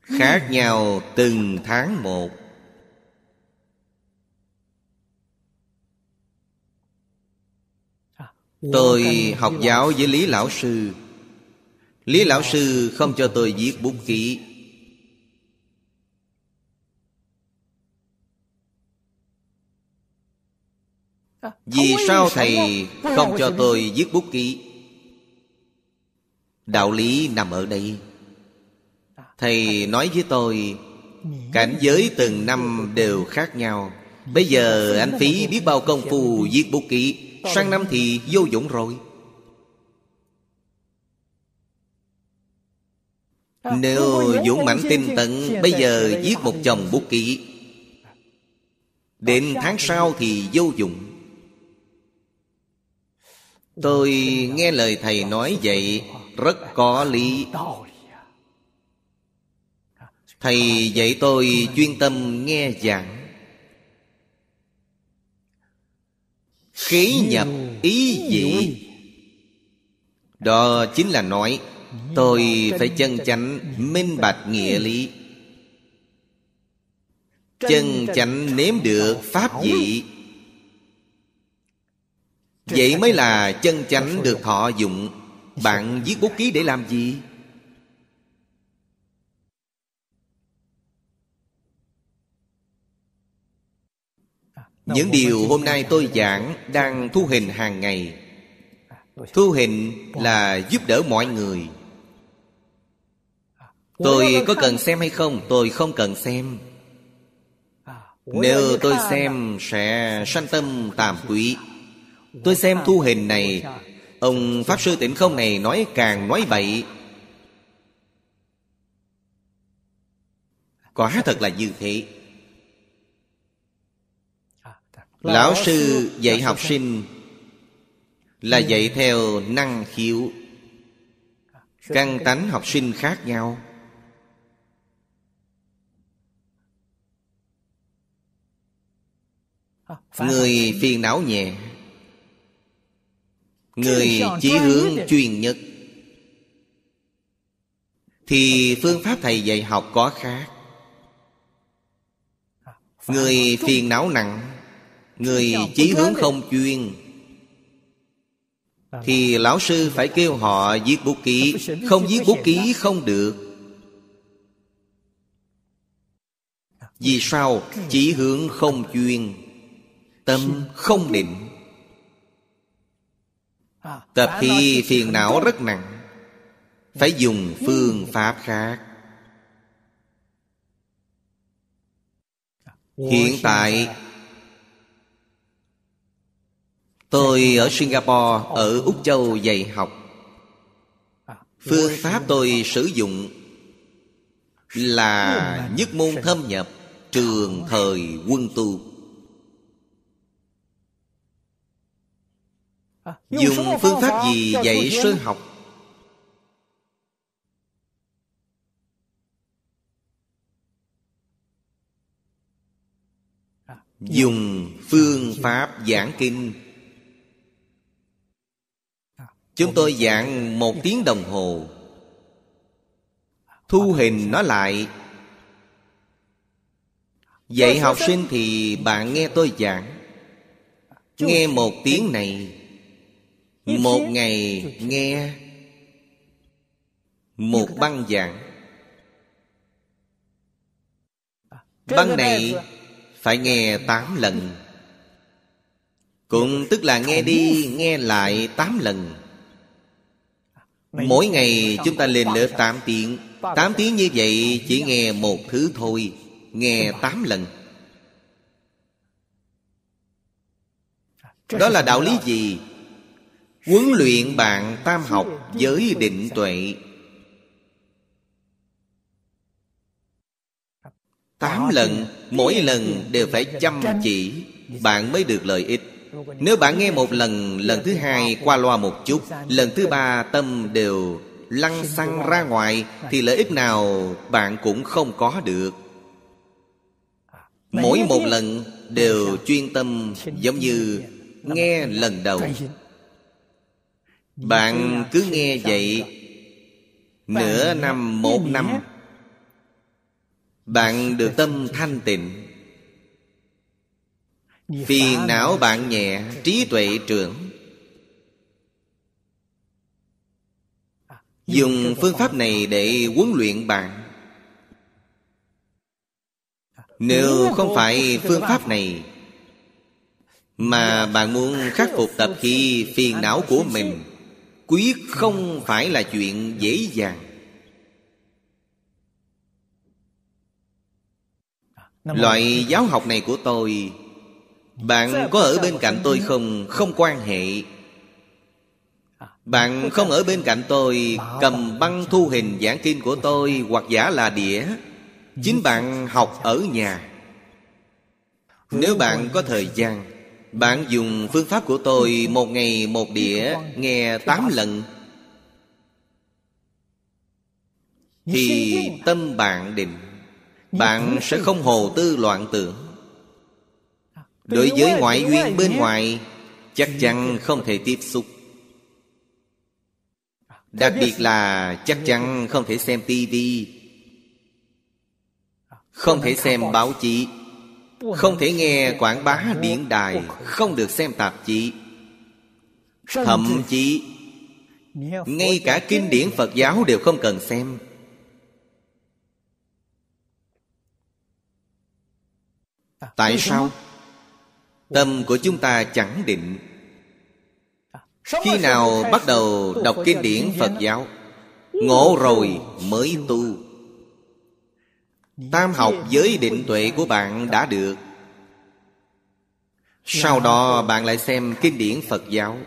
Khác nhau từng tháng một. Tôi học giáo với Lý Lão Sư. Lý Lão Sư không cho tôi viết bút ký Vì sao Thầy không cho tôi viết bút ký? Đạo lý nằm ở đây. Thầy nói với tôi Cảnh giới từng năm đều khác nhau. Bây giờ anh phí biết bao công phu viết bút ký. Sang năm thì vô dụng rồi. Nếu dũng mãnh tinh tận Bây giờ viết một chồng bút ký. Đến tháng sau thì vô dụng Tôi nghe lời thầy nói vậy, Rất có lý. Thầy dạy tôi chuyên tâm nghe giảng. Khí nhập ý dị Đó chính là nói, Tôi phải chân chánh, minh bạch nghĩa lý. Chân chánh nếm được pháp dị Vậy mới là chân chánh được thọ dụng. Bạn viết bút ký để làm gì? Những điều hôm nay tôi giảng Đang thu hình hàng ngày. Thu hình là giúp đỡ mọi người. Tôi có cần xem hay không? Tôi không cần xem. Nếu tôi xem sẽ sanh tâm tàm quý Tôi xem thu hình này Ông Pháp Sư Tịnh Không này nói càng nói bậy. Quả thật là như thế. Lão sư dạy học sinh Là dạy theo năng khiếu Căn tánh học sinh khác nhau. Người phiền não nhẹ Người chỉ hướng chuyên nhất. Thì phương pháp thầy dạy học có khác. Người phiền não nặng Người chí hướng không chuyên. Thì lão sư phải kêu họ viết bút ký Không viết bút ký không được. Vì sao chỉ hướng không chuyên Tâm không định Tập khi phiền não rất nặng Phải dùng phương pháp khác. Hiện tại Tôi ở Singapore, ở Úc Châu dạy học. Phương pháp tôi sử dụng Là nhất môn thâm nhập Trường thời quân tu Dùng phương pháp gì dạy sơ học? Dùng phương pháp giảng kinh. Chúng tôi giảng một tiếng đồng hồ. Thu hình nó lại. Dạy học sinh thì bạn nghe tôi giảng. Nghe một tiếng này Một ngày nghe Một băng giảng. Băng này phải nghe tám lần. Cũng tức là nghe đi nghe lại tám lần. Mỗi ngày chúng ta lên lớp 8 tiếng. 8 tiếng như vậy chỉ nghe một thứ thôi Nghe 8 lần. Đó là đạo lý gì? Huấn luyện bạn tam học với định tuệ. Tám lần, Mỗi lần đều phải chăm chỉ. Bạn mới được lợi ích. Nếu bạn nghe một lần Lần thứ hai qua loa một chút, Lần thứ ba tâm đều lăn xăng ra ngoài, Thì lợi ích nào bạn cũng không có được. Mỗi một lần đều chuyên tâm, Giống như nghe lần đầu. Bạn cứ nghe vậy Nửa năm, một năm Bạn được tâm thanh tịnh. Phiền não bạn nhẹ Trí tuệ trưởng. Dùng phương pháp này để huấn luyện bạn. Nếu không phải phương pháp này Mà bạn muốn khắc phục tập khí phiền não của mình Quyết không phải là chuyện dễ dàng. Loại giáo học này của tôi Bạn có ở bên cạnh tôi không? Không quan hệ. Bạn không ở bên cạnh tôi Cầm băng thu hình giảng kinh của tôi Hoặc giả là đĩa. Chính bạn học ở nhà. Nếu bạn có thời gian bạn dùng phương pháp của tôi Một ngày một đĩa, Nghe tám lần. Thì tâm bạn định, Bạn sẽ không hồ tư loạn tưởng. Đối với ngoại duyên bên ngoài, Chắc chắn không thể tiếp xúc. Đặc biệt là chắc chắn không thể xem tivi Không thể xem báo chí. Không thể nghe quảng bá điện đài, Không được xem tạp chí. Thậm chí, Ngay cả kinh điển Phật giáo đều không cần xem. Tại sao? Tâm của chúng ta chẳng định. Khi nào bắt đầu đọc kinh điển Phật giáo, Ngộ rồi mới tu. Tam học giới định tuệ của bạn đã được. Sau đó bạn lại xem kinh điển Phật giáo.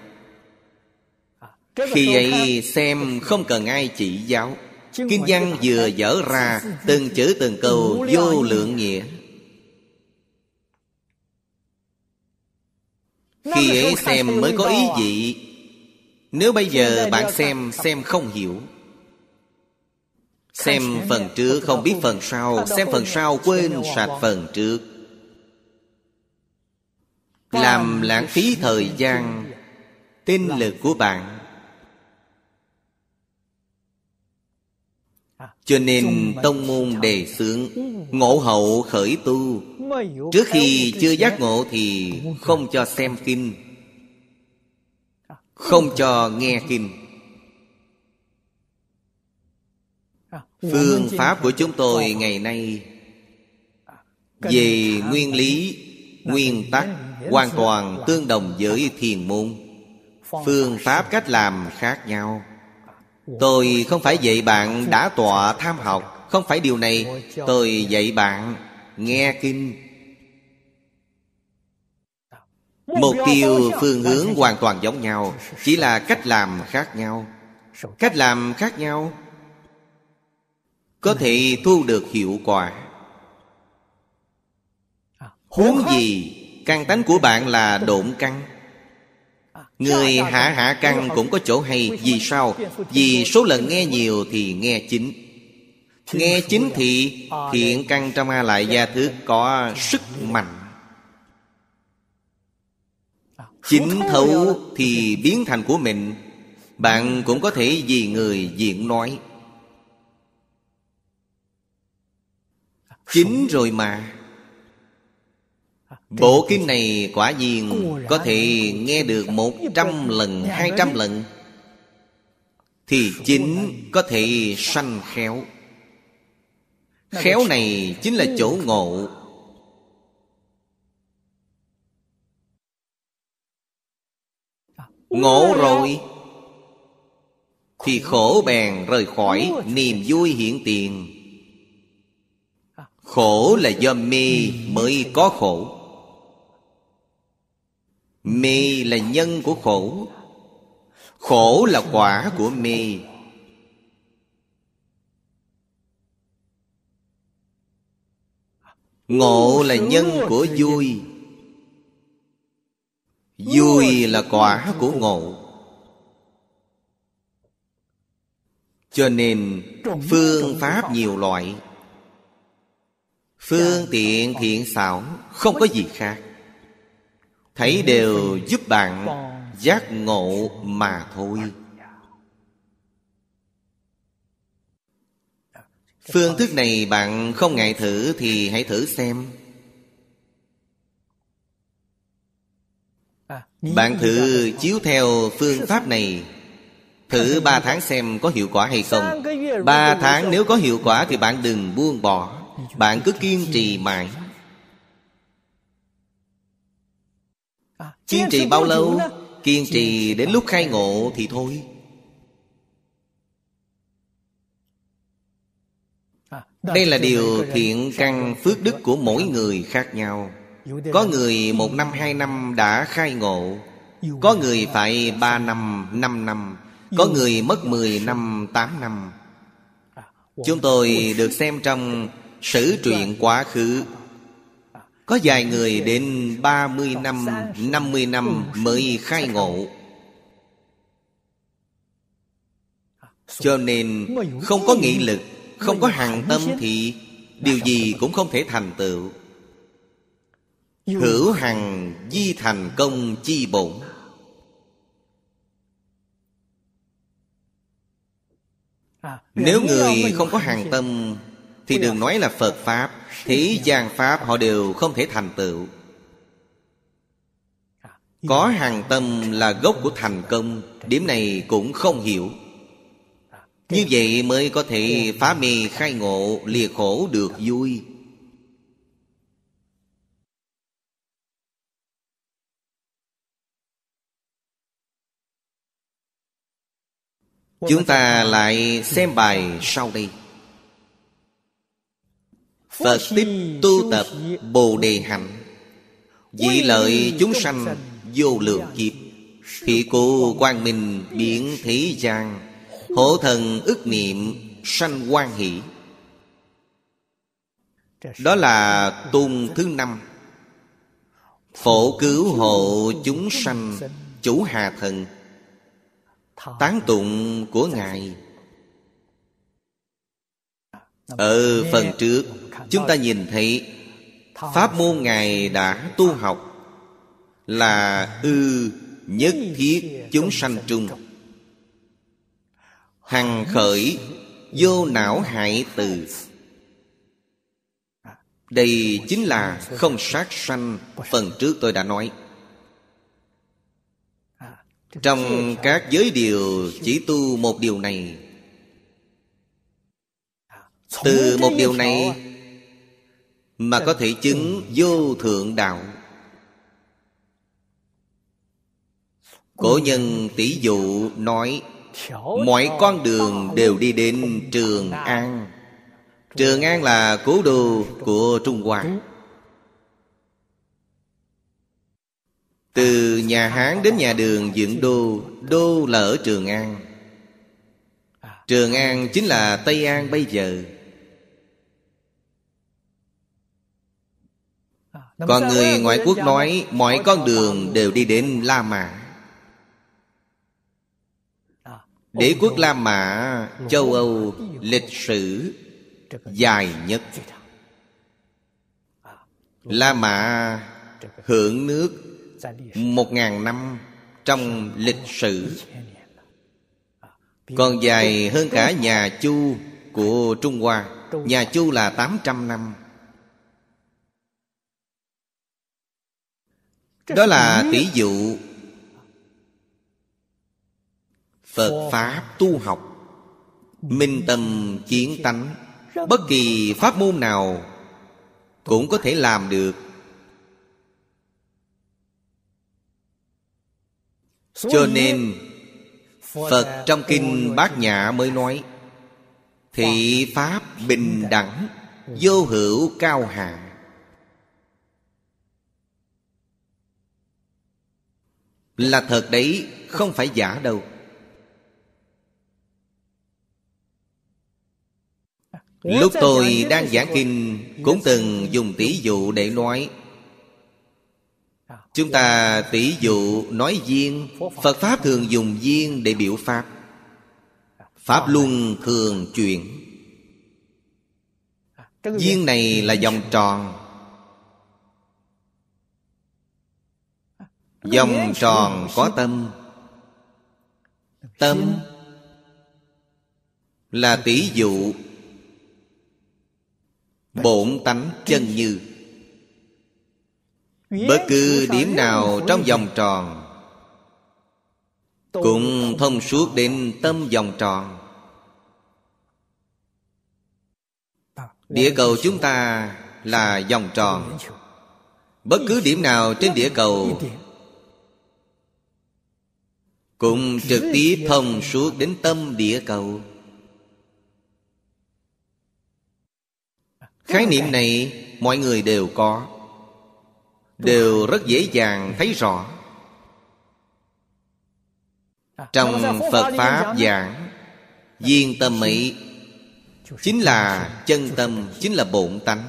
Khi ấy xem không cần ai chỉ giáo. Kinh văn vừa dở ra, Từng chữ từng câu vô lượng nghĩa. Khi ấy xem mới có ý vị. Nếu bây giờ bạn xem Xem không hiểu Xem phần trước không biết phần sau. Xem phần sau quên sạch phần trước. Làm lãng phí thời gian Tinh lực của bạn. Cho nên tông môn đề xướng Ngộ hậu khởi tu. Trước khi chưa giác ngộ thì không cho xem kinh. Không cho nghe kinh Phương pháp của chúng tôi ngày nay Về nguyên lý, nguyên tắc Hoàn toàn tương đồng với thiền môn. Phương pháp cách làm khác nhau. Tôi không phải dạy bạn đã tọa tham học. Không phải điều này. Tôi dạy bạn nghe kinh. Mục tiêu phương hướng hoàn toàn giống nhau Chỉ là cách làm khác nhau. Cách làm khác nhau có thể thu được hiệu quả. Huống gì, Căn tánh của bạn là độn căn. Người hạ hạ căn cũng có chỗ hay, Vì sao? Vì số lần nghe nhiều thì nghe chính. Nghe chính thì thiện căn trong A Lại Gia Thức có sức mạnh. Chính thấu thì biến thành của mình. Bạn cũng có thể vì người diện nói. Chính rồi mà. Bộ kinh này quả nhiên có thể nghe được một trăm lần, hai trăm lần. Thì chính có thể sanh khéo. Khéo này chính là chỗ ngộ. Ngộ rồi. Thì khổ bèn rời khỏi Niềm vui hiện tiền Khổ là do mê mới có khổ. Mê là nhân của khổ. Khổ là quả của mê Ngộ là nhân của vui. Vui là quả của ngộ. Cho nên phương pháp nhiều loại Phương tiện thiện xảo, Không có gì khác. Thấy đều giúp bạn giác ngộ mà thôi. Phương thức này bạn không ngại thử Thì hãy thử xem. Bạn thử chiếu theo phương pháp này. Thử ba tháng xem có hiệu quả hay không. Ba tháng nếu có hiệu quả Thì bạn đừng buông bỏ. Bạn cứ kiên trì mãi. Kiên trì bao lâu? Kiên trì đến lúc khai ngộ thì thôi. Đây là điều thiện căn phước đức của mỗi người khác nhau. Có người một năm hai năm đã khai ngộ. Có người phải ba năm, năm năm. Có người mất mười năm, tám năm. Chúng tôi được xem trong sử truyện quá khứ. Có vài người đến 30 năm, 50 năm mới khai ngộ. Cho nên không có nghị lực không có hàng tâm thì Điều gì cũng không thể thành tựu. Hữu hằng di thành công chi bổn. Nếu người không có hàng tâm thì đừng nói là Phật Pháp [LAUGHS] Thế gian Pháp họ đều không thể thành tựu. Có hàng tâm là gốc của thành công Điểm này cũng không hiểu. Như vậy mới có thể phá mê khai ngộ lìa khổ được vui. Chúng ta lại [LAUGHS] xem bài sau đây Phật tiếp tu tập Bồ Đề Hạnh. Dị lợi chúng sanh vô lượng kiếp Thị cụ quang minh biến thế gian Hộ thần ức niệm sanh quan hỷ. Đó là tôn thứ năm. Phổ cứu hộ chúng sanh Chủ hà thần Tán tụng của Ngài. Ở phần trước Chúng ta nhìn thấy Pháp môn Ngài đã tu học Là ư nhất thiết chúng sanh trung Hằng khởi Vô não hại từ. Đây chính là không sát sanh, Phần trước tôi đã nói. Trong các giới điều Chỉ tu một điều này, Từ một điều này mà có thể chứng vô thượng đạo. Cổ nhân tỷ dụ nói, Mọi con đường đều đi đến Trường An. Trường An là cố đô của Trung Hoa. Từ nhà Hán đến nhà đường dựng đô Đô là ở Trường An. Trường An chính là Tây An bây giờ. Còn người ngoại quốc nói Mọi con đường đều đi đến La Mã. Đế quốc La Mã châu Âu lịch sử dài nhất. La Mã hưởng nước một ngàn năm trong lịch sử. Còn dài hơn cả nhà Chu của Trung Hoa. Nhà Chu là 800 năm Đó là tỷ dụ Phật Pháp tu học Minh tâm chiến tánh. Bất kỳ pháp môn nào Cũng có thể làm được. Cho nên Phật trong Kinh Bát Nhã mới nói Thị Pháp bình đẳng Vô hữu cao hạ Là thật đấy Không phải giả đâu. Lúc tôi đang giảng kinh Cũng từng dùng tỷ dụ để nói. Chúng ta tỷ dụ nói duyên Phật Pháp thường dùng duyên để biểu Pháp. Pháp luân thường chuyển Duyên này là vòng tròn dòng tròn có tâm. Tâm Là tỷ dụ. Bổn tánh chân như. Bất cứ điểm nào trong vòng tròn Cũng thông suốt đến tâm vòng tròn. Địa cầu chúng ta là vòng tròn. Bất cứ điểm nào trên địa cầu cũng trực tiếp thông suốt đến tâm địa cầu. Khái niệm này mọi người đều có. Đều rất dễ dàng thấy rõ. Trong Phật Pháp giảng Viên tâm ấy Chính là chân tâm Chính là bổn tánh.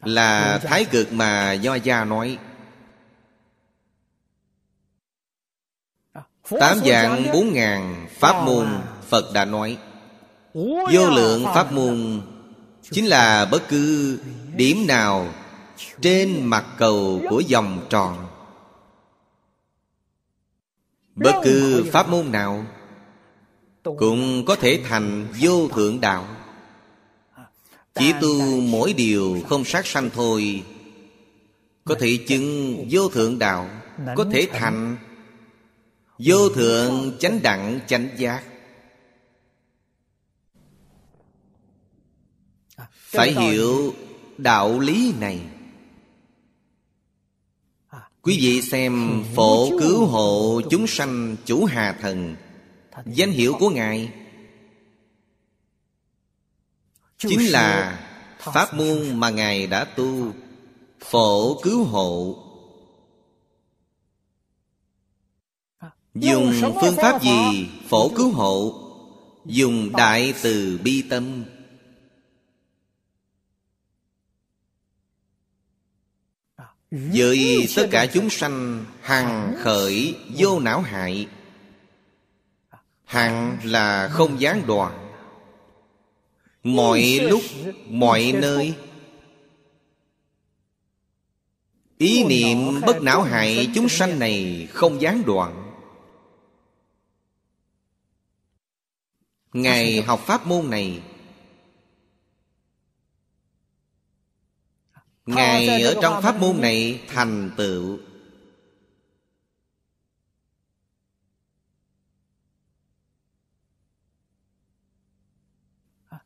Là thái cực mà Do Gia nói Tám dạng bốn ngàn Pháp môn Phật đã nói. Vô lượng Pháp môn Chính là bất cứ điểm nào Trên mặt cầu của vòng tròn. Bất cứ pháp môn nào Cũng có thể thành vô thượng đạo. Chỉ tu mỗi điều không sát sanh thôi Có thể chứng vô thượng đạo Có thể thành Vô thượng chánh đẳng chánh giác. Phải hiểu đạo lý này. Quý vị xem Phổ cứu hộ chúng sanh chủ Hà Thần. Danh hiệu của Ngài Chính là Pháp môn mà Ngài đã tu Phổ cứu hộ Dùng phương pháp gì phổ cứu hộ Dùng đại từ bi tâm. Với tất cả chúng sanh Hằng khởi vô não hại. Hằng là không gián đoạn. Mọi lúc, mọi nơi. Ý niệm bất não hại chúng sanh này không gián đoạn Ngài học pháp môn này. Ngài ở trong pháp môn này thành tựu.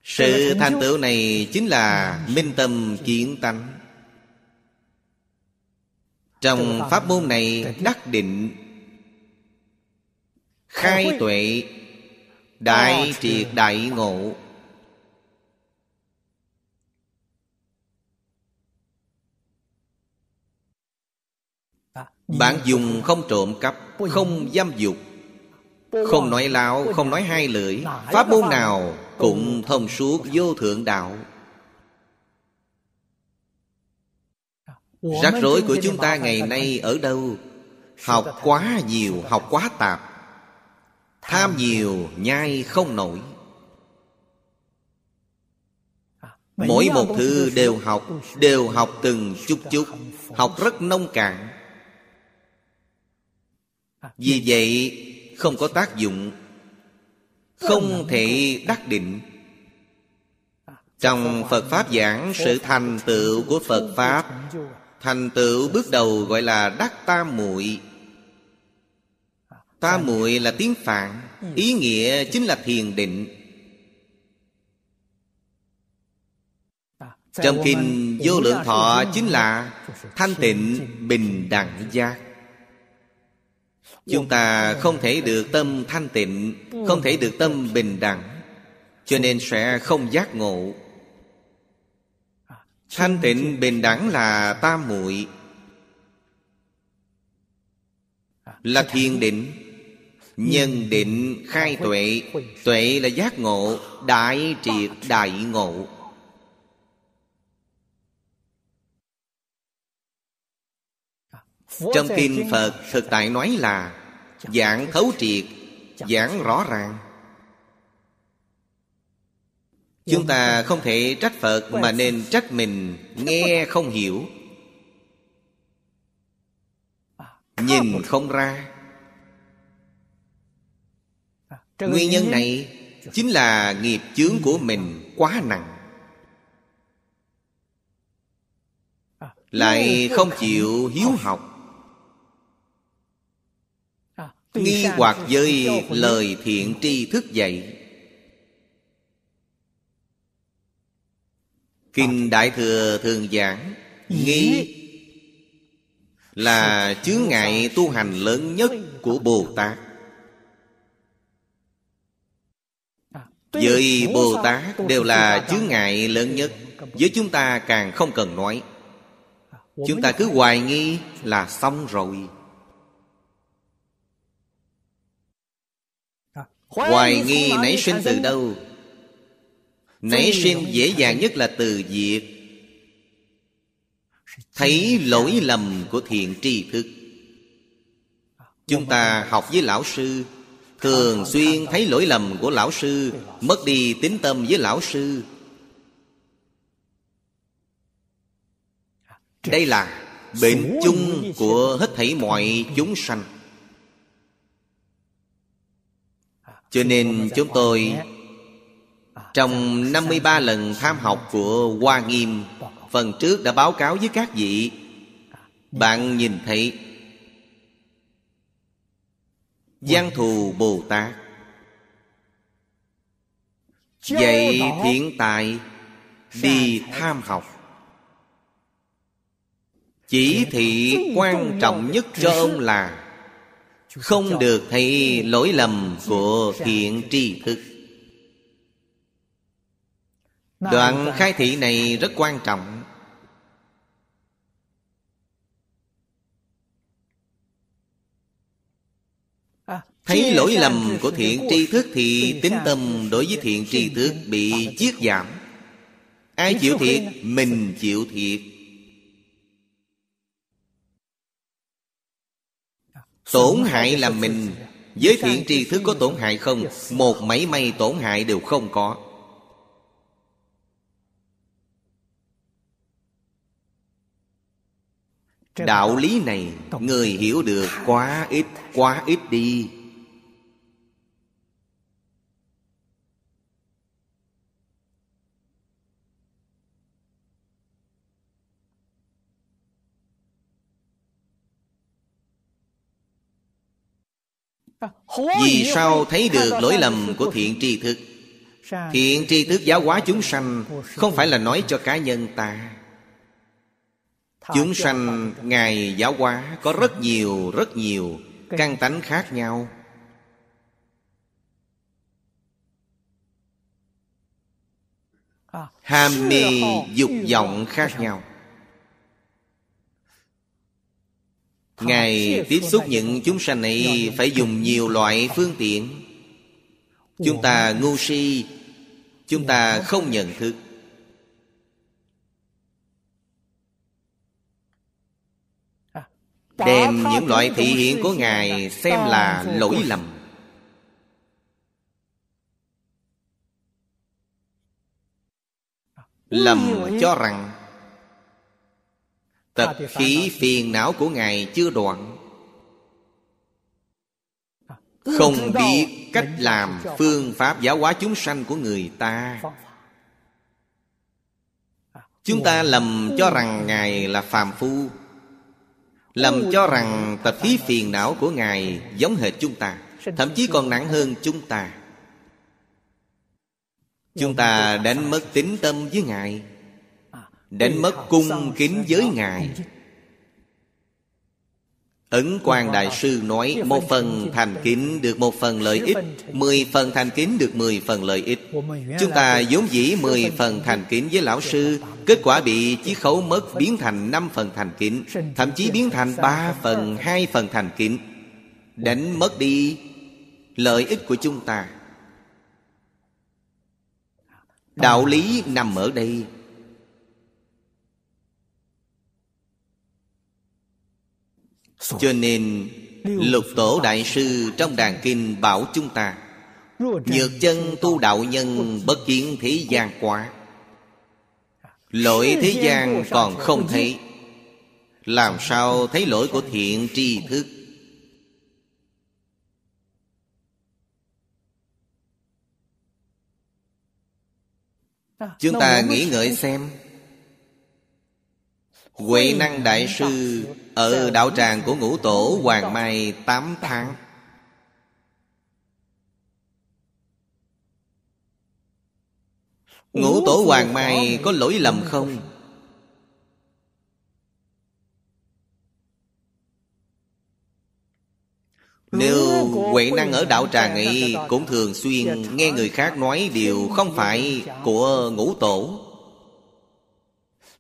Sự thành tựu này chính là minh tâm kiến tánh. Trong pháp môn này đắc định Khai tuệ Đại triệt đại ngộ. Bạn dùng không trộm cắp Không dâm dục. Không nói láo Không nói hai lưỡi Pháp môn nào Cũng thông suốt vô thượng đạo. Rắc rối của chúng ta ngày nay ở đâu? Học quá nhiều Học quá tạp Tham nhiều nhai không nổi. Mỗi một thứ đều học Đều học từng chút chút Học rất nông cạn. Vì vậy không có tác dụng Không thể đắc định. Trong Phật Pháp giảng Sự thành tựu của Phật Pháp Thành tựu bước đầu gọi là đắc tam muội Ta muội là tiếng Phạn Ý nghĩa chính là thiền định. Trong kinh vô lượng thọ chính là Thanh tịnh bình đẳng giác. Chúng ta không thể được tâm thanh tịnh Không thể được tâm bình đẳng Cho nên sẽ không giác ngộ. Thanh tịnh bình đẳng là tam muội. Là thiền định Nhân định khai tuệ Tuệ là giác ngộ, Đại triệt đại ngộ. Trong kinh Phật, thực tại nói là Giảng thấu triệt, Giảng rõ ràng. Chúng ta không thể trách Phật Mà nên trách mình, Nghe không hiểu. Nhìn không ra Nguyên nhân này Chính là nghiệp chướng của mình quá nặng. Lại không chịu hiếu học. Nghi hoặc với lời thiện tri thức dạy. Kinh Đại Thừa thường giảng Nghi là chướng ngại tu hành lớn nhất của Bồ Tát Với Bồ Tát đều là chướng ngại lớn nhất. Với chúng ta càng không cần nói. Chúng ta cứ hoài nghi là xong rồi. Hoài nghi nảy sinh từ đâu? Nảy sinh dễ dàng nhất là từ việc Thấy lỗi lầm của thiện tri thức. Chúng ta học với lão sư Thường xuyên thấy lỗi lầm của lão sư, Mất đi tính tâm với lão sư. Đây là bệnh chung của hết thảy mọi chúng sanh. Cho nên chúng tôi, Trong 53 lần tham học của Hoa Nghiêm, Phần trước đã báo cáo với các vị. Bạn nhìn thấy Giang thù Bồ Tát. Dạy thiện tài Đi tham học. Chỉ thị quan trọng nhất cho ông là Không được thấy lỗi lầm của thiện tri thức. Đoạn khai thị này rất quan trọng Thấy lỗi lầm của thiện tri thức Thì tính tâm đối với thiện tri thức Bị chiết giảm Ai chịu thiệt? Mình chịu thiệt Tổn hại là mình Với thiện tri thức có tổn hại không? Một mảy may tổn hại đều không có Đạo lý này Người hiểu được quá ít Quá ít đi. Vì sao thấy được lỗi lầm của thiện tri thức? Thiện tri thức giáo hóa chúng sanh Không phải là nói cho cá nhân ta Chúng sanh Ngài giáo hóa Có rất nhiều rất nhiều Căn tánh khác nhau. Ham mê dục vọng khác nhau. Ngài tiếp xúc những chúng sanh này Phải dùng nhiều loại phương tiện. Chúng ta ngu si Chúng ta không nhận thức Đem những loại thị hiện của Ngài Xem là lỗi lầm. Lầm cho rằng Tập khí phiền não của Ngài chưa đoạn. Không biết cách làm phương pháp giáo hóa chúng sanh của người ta. Chúng ta lầm cho rằng Ngài là phàm phu Lầm cho rằng tập khí phiền não của Ngài giống hệt chúng ta, Thậm chí còn nặng hơn chúng ta. Chúng ta đánh mất tính tâm với Ngài, Đánh mất cung kính với Ngài Ấn quan Đại Sư nói, Một phần thành kính được một phần lợi ích, Mười phần thành kính được mười phần lợi ích. Chúng ta vốn dĩ mười phần thành kính với Lão Sư, Kết quả bị chiếc khấu mất biến thành năm phần thành kính, Thậm chí biến thành ba phần, hai phần thành kính. Đánh mất đi lợi ích của chúng ta. Đạo lý nằm ở đây. Cho nên, lục tổ đại sư trong đàn kinh bảo chúng ta, nhược chân tu đạo nhân bất kiến thế gian quá. Lỗi thế gian còn không thấy, làm sao thấy lỗi của thiện tri thức? Chúng ta nghĩ ngợi xem. Huệ năng đại sư ở đạo tràng của ngũ tổ Hoàng Mai 8 tháng. Ngũ tổ Hoàng Mai có lỗi lầm không? Nếu Huệ Năng ở đạo tràng ấy Cũng thường xuyên nghe người khác nói Điều không phải của ngũ tổ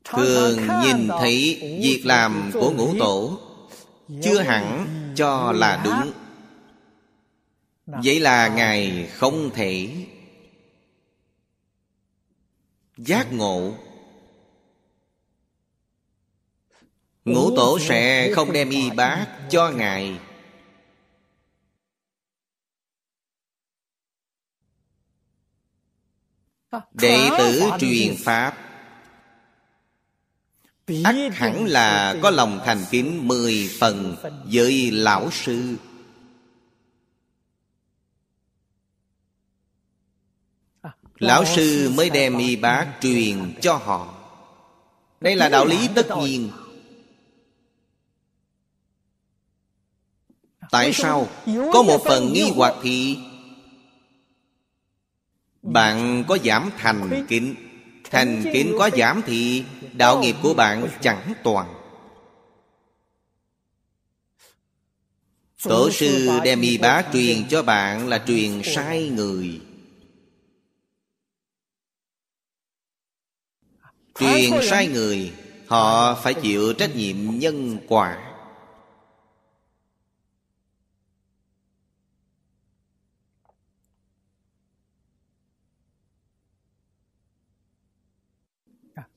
Thường nhìn thấy việc làm của ngũ tổ Chưa hẳn cho là đúng. Vậy là Ngài không thể Giác ngộ. Ngũ tổ sẽ không đem y bát cho Ngài. Đệ tử truyền Pháp ắt hẳn là có lòng thành kính mười phần với lão sư. Lão sư mới đem y bác truyền cho họ. Đây là đạo lý tất nhiên. Tại sao? Có một phần nghi hoặc thì Bạn có giảm thành kính Thành kiến có giảm thì Đạo nghiệp của bạn chẳng toàn. Tổ sư đem y bá truyền cho bạn là truyền sai người. Truyền sai người, Họ phải chịu trách nhiệm nhân quả.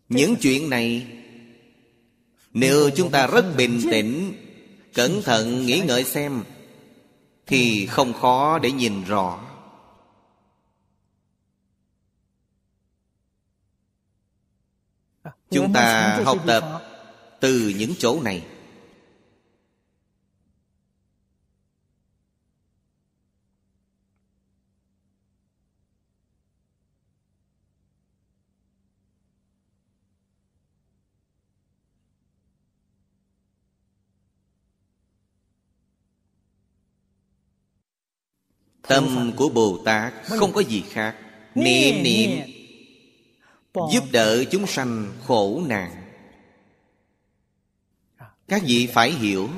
Những chuyện này Nếu chúng ta rất bình tĩnh Cẩn thận nghĩ ngợi xem Thì không khó để nhìn rõ. Chúng ta học tập từ những chỗ này Tâm của Bồ Tát không có gì khác. Niệm niệm Giúp đỡ chúng sanh khổ nạn. Các vị phải hiểu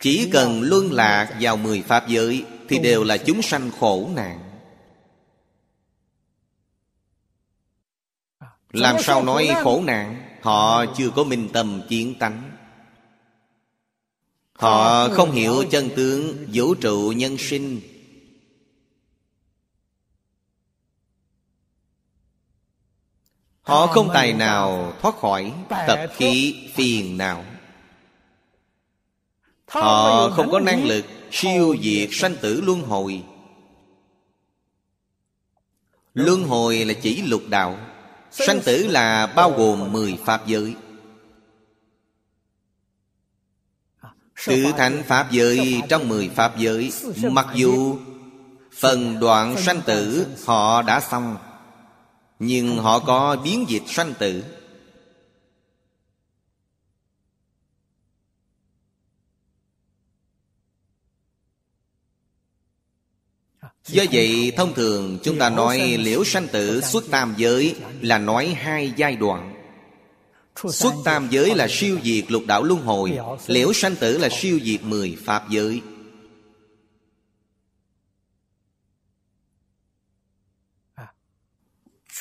Chỉ cần luân lạc vào mười pháp giới Thì đều là chúng sanh khổ nạn. Làm sao nói khổ nạn? Họ chưa có minh tâm chiến tánh. Họ không hiểu chân tướng vũ trụ nhân sinh Họ không tài nào thoát khỏi tập khí phiền não. Họ không có năng lực siêu diệt sanh tử luân hồi. Luân hồi là chỉ lục đạo, Sanh tử là bao gồm mười pháp giới. Tự thành pháp giới trong mười pháp giới, Mặc dù phần đoạn sanh tử họ đã xong nhưng họ có biến dịch sanh tử. Do vậy thông thường chúng ta nói liễu sanh tử xuất tam giới Là nói hai giai đoạn. Xuất tam giới là siêu diệt lục đạo luân hồi Liễu sanh tử là siêu diệt mười pháp giới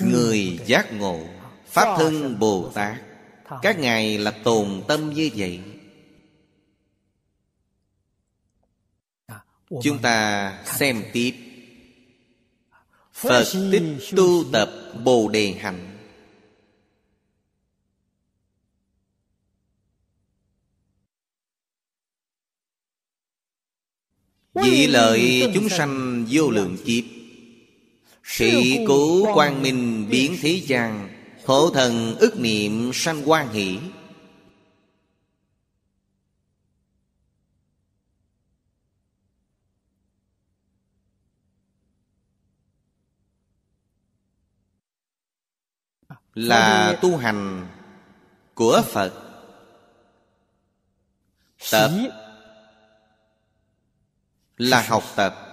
Người giác ngộ Pháp thân Bồ Tát. Các ngài là tồn tâm như vậy. Chúng ta xem tiếp. Phật tích tu tập bồ đề hạnh. Vị lợi chúng sanh vô lượng kiếp Thị cố quang minh biến thế gian Khổ thần ức niệm sanh quan hỷ. Là tu hành của Phật. Tập Là học tập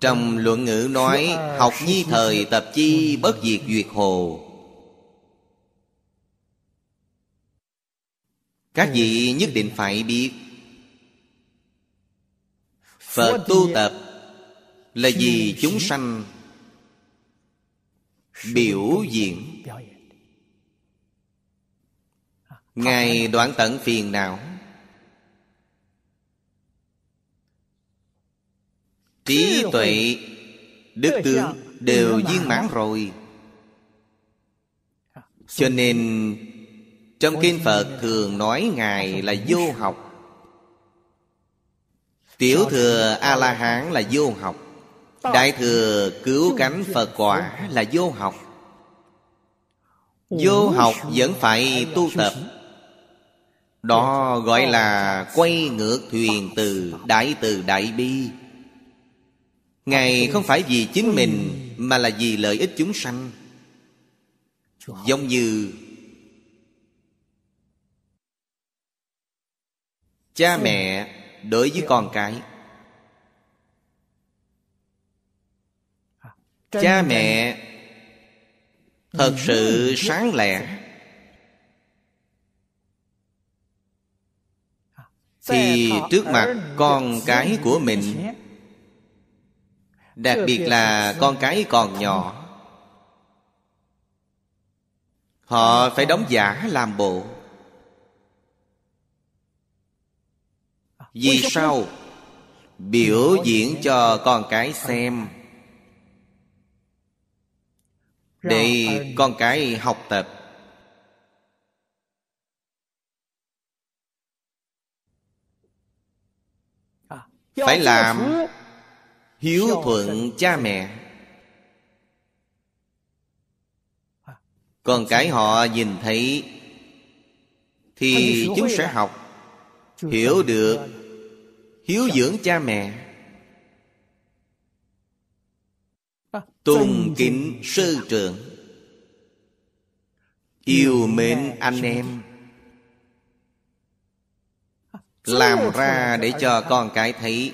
trong luận ngữ nói, Học nhi thời tập chi bất diệt duyệt hồ. Các vị nhất định phải biết, Phật tu tập Là vì chúng sanh Biểu diễn. Ngài đoạn tận phiền não trí tuệ. Đức tướng đều viên mãn rồi. Cho nên trong kinh phật thường nói ngài là vô học. Tiểu thừa a la hán là vô học. Đại thừa cứu cánh phật quả là vô học. Vô học vẫn phải tu tập. Đó gọi là quay ngược thuyền từ đại từ đại bi Ngài không phải vì chính mình Mà là vì lợi ích chúng sanh. Giống như Cha mẹ đối với con cái. Cha mẹ Thật sự sáng lẻ Thì trước mặt con cái của mình Đặc biệt là con cái còn nhỏ. Họ phải đóng giả làm bộ. Vì sao? Biểu diễn cho con cái xem. Để con cái học tập. Phải làm hiếu thuận cha mẹ. Còn cái họ nhìn thấy thì chúng sẽ học hiểu được hiếu dưỡng cha mẹ. Tôn kính sư trưởng. Yêu mến anh em. Làm ra để cho con cái thấy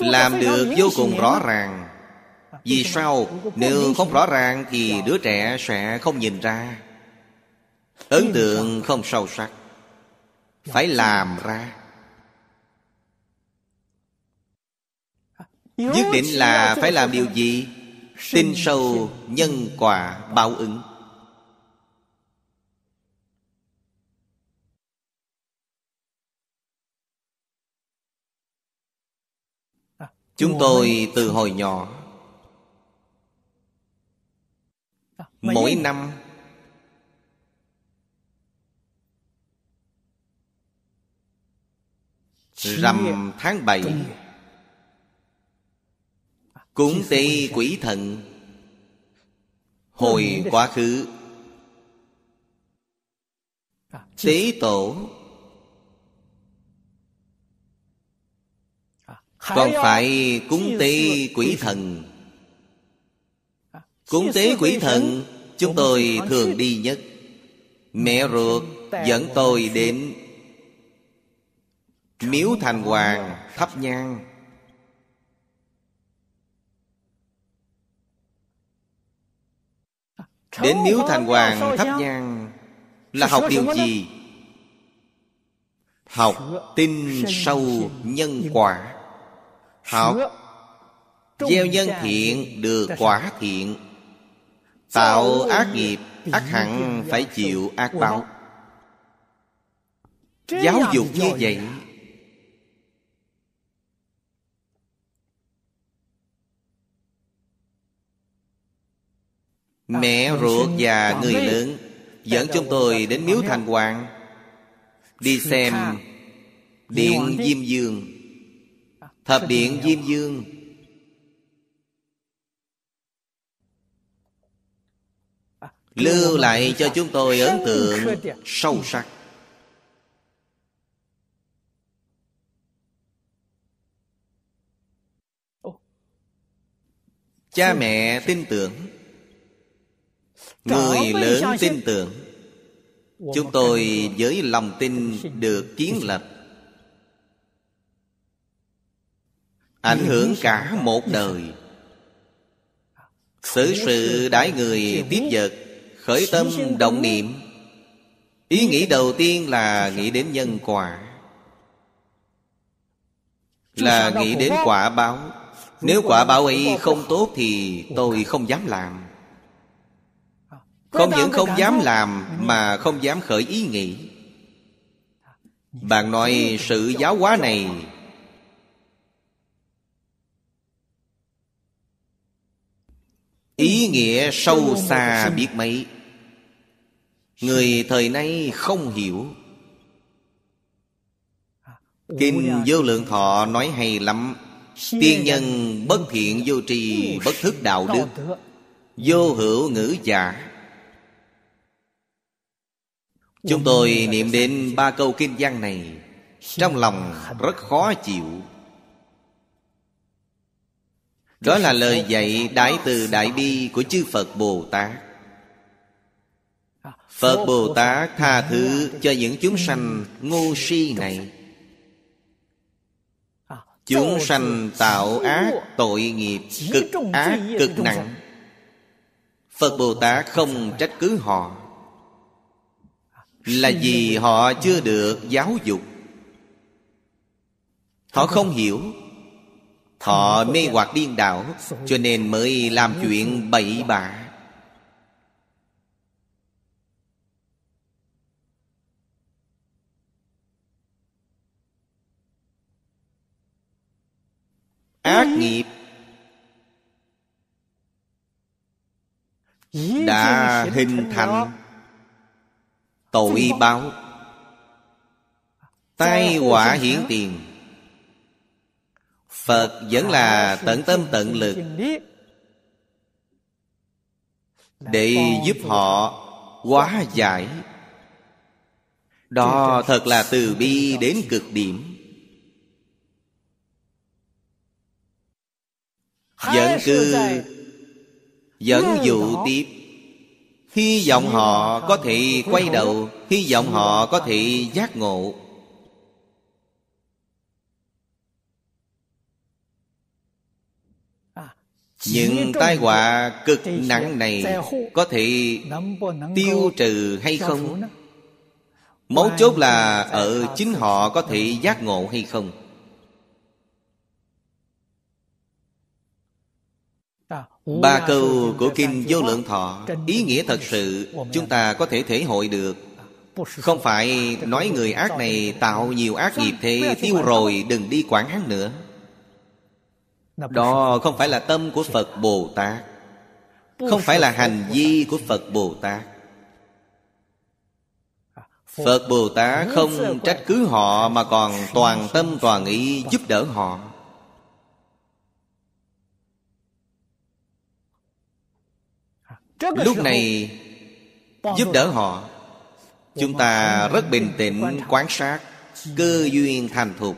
làm được vô cùng rõ ràng. Vì sao? Nếu không rõ ràng Thì đứa trẻ sẽ không nhìn ra. Ấn tượng không sâu sắc. Phải làm ra. Nhất định là phải làm điều gì? Tin sâu nhân quả báo ứng Chúng tôi từ hồi nhỏ. Mỗi năm Rằm tháng bảy Cúng tế quỷ thần. Hồi quá khứ. Tế tổ Còn phải cúng tế quỷ thần. Cúng tế quỷ thần. Chúng tôi thường đi nhất. Mẹ ruột dẫn tôi đến. Miếu Thành Hoàng thắp nhang. Đến Miếu Thành Hoàng thắp nhang Là học điều gì? Học tin sâu nhân quả học. Gieo nhân thiện được quả thiện. Tạo ác nghiệp ác hẳn phải chịu ác báo. giáo dục như vậy. mẹ ruột và người lớn dẫn chúng tôi đến miếu thành hoàng. Đi xem điện diêm dương. Thập Điện Diêm Dương. Lưu lại cho chúng tôi ấn tượng sâu sắc. Cha mẹ tin tưởng. Người lớn tin tưởng. Chúng tôi với lòng tin được kiến lập. Ảnh hưởng cả một đời. Xử sự đãi người tiếp vật, Khởi tâm động niệm. Ý nghĩ đầu tiên là nghĩ đến nhân quả. Là nghĩ đến quả báo. Nếu quả báo ấy không tốt thì tôi không dám làm. Không những không dám làm Mà không dám khởi ý nghĩ. Bạn nói sự giáo hóa này Ý nghĩa sâu xa biết mấy. Người thời nay không hiểu. Kinh vô lượng thọ nói hay lắm. Tiên nhân bất thiện vô trì Bất thức đạo đức. Vô hữu ngữ giả. Chúng tôi niệm đến ba câu kinh văn này, Trong lòng rất khó chịu. Đó là lời dạy Đại từ Đại Bi của chư Phật Bồ Tát. Phật Bồ Tát tha thứ cho những chúng sanh ngu si này. Chúng sanh tạo ác tội nghiệp cực ác cực nặng. Phật Bồ Tát không trách cứ họ. Là vì họ chưa được giáo dục. Họ không hiểu thọ mê hoặc điên đảo Cho nên mới làm chuyện bậy bạ. Ác nghiệp đã hình thành tội báo. Tai họa hiển tiền phật vẫn là tận tâm tận lực để giúp họ hóa giải. Đó thật là từ bi đến cực điểm. Dẫn cư Dẫn dụ tiếp. Hy vọng họ có thể quay đầu, Hy vọng họ có thể giác ngộ. Những tai họa cực nặng này có thể tiêu trừ hay không? mấu chốt là ở chính họ có thể giác ngộ hay không? Ba câu của Kinh Vô Lượng Thọ Ý nghĩa thật sự Chúng ta có thể thể hội được. Không phải nói người ác này Tạo nhiều ác nghiệp thế Tiêu rồi đừng đi quản hắn nữa Đó không phải là tâm của Phật Bồ Tát. Không phải là hành vi của Phật Bồ Tát. Phật Bồ Tát không trách cứ họ Mà còn toàn tâm toàn ý giúp đỡ họ. Lúc này giúp đỡ họ chúng ta rất bình tĩnh quan sát cơ duyên thành thục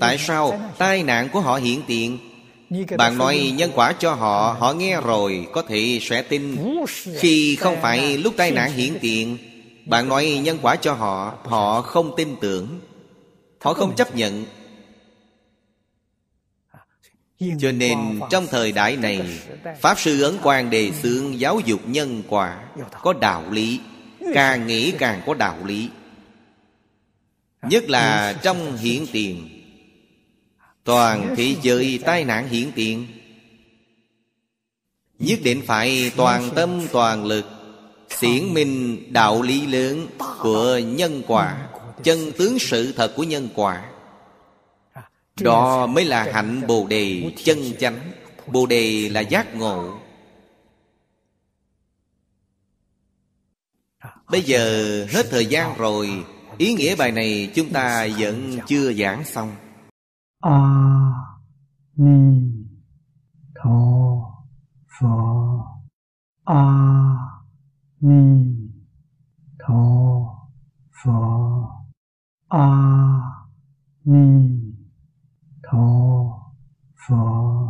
tại sao tai nạn của họ hiện tiện bạn nói nhân quả cho họ họ nghe rồi, có thể sẽ tin. Khi không phải lúc tai nạn hiện tiện bạn nói nhân quả cho họ họ không tin tưởng. Họ không chấp nhận. Cho nên, trong thời đại này, Pháp Sư Ấn Quang đề xướng giáo dục nhân quả Có đạo lý, Càng nghĩ càng có đạo lý. Nhất là trong hiện tiền Toàn thế giới tai nạn hiện tiện. Nhất định phải toàn tâm, toàn lực, Xiển minh đạo lý lớn của nhân quả, Chân tướng sự thật của nhân quả. Đó mới là hạnh Bồ Đề chân chánh. Bồ Đề là giác ngộ. Bây giờ hết thời gian rồi. Ý nghĩa bài này chúng ta vẫn chưa giảng xong. 阿弥陀佛。阿弥陀佛。阿弥陀佛。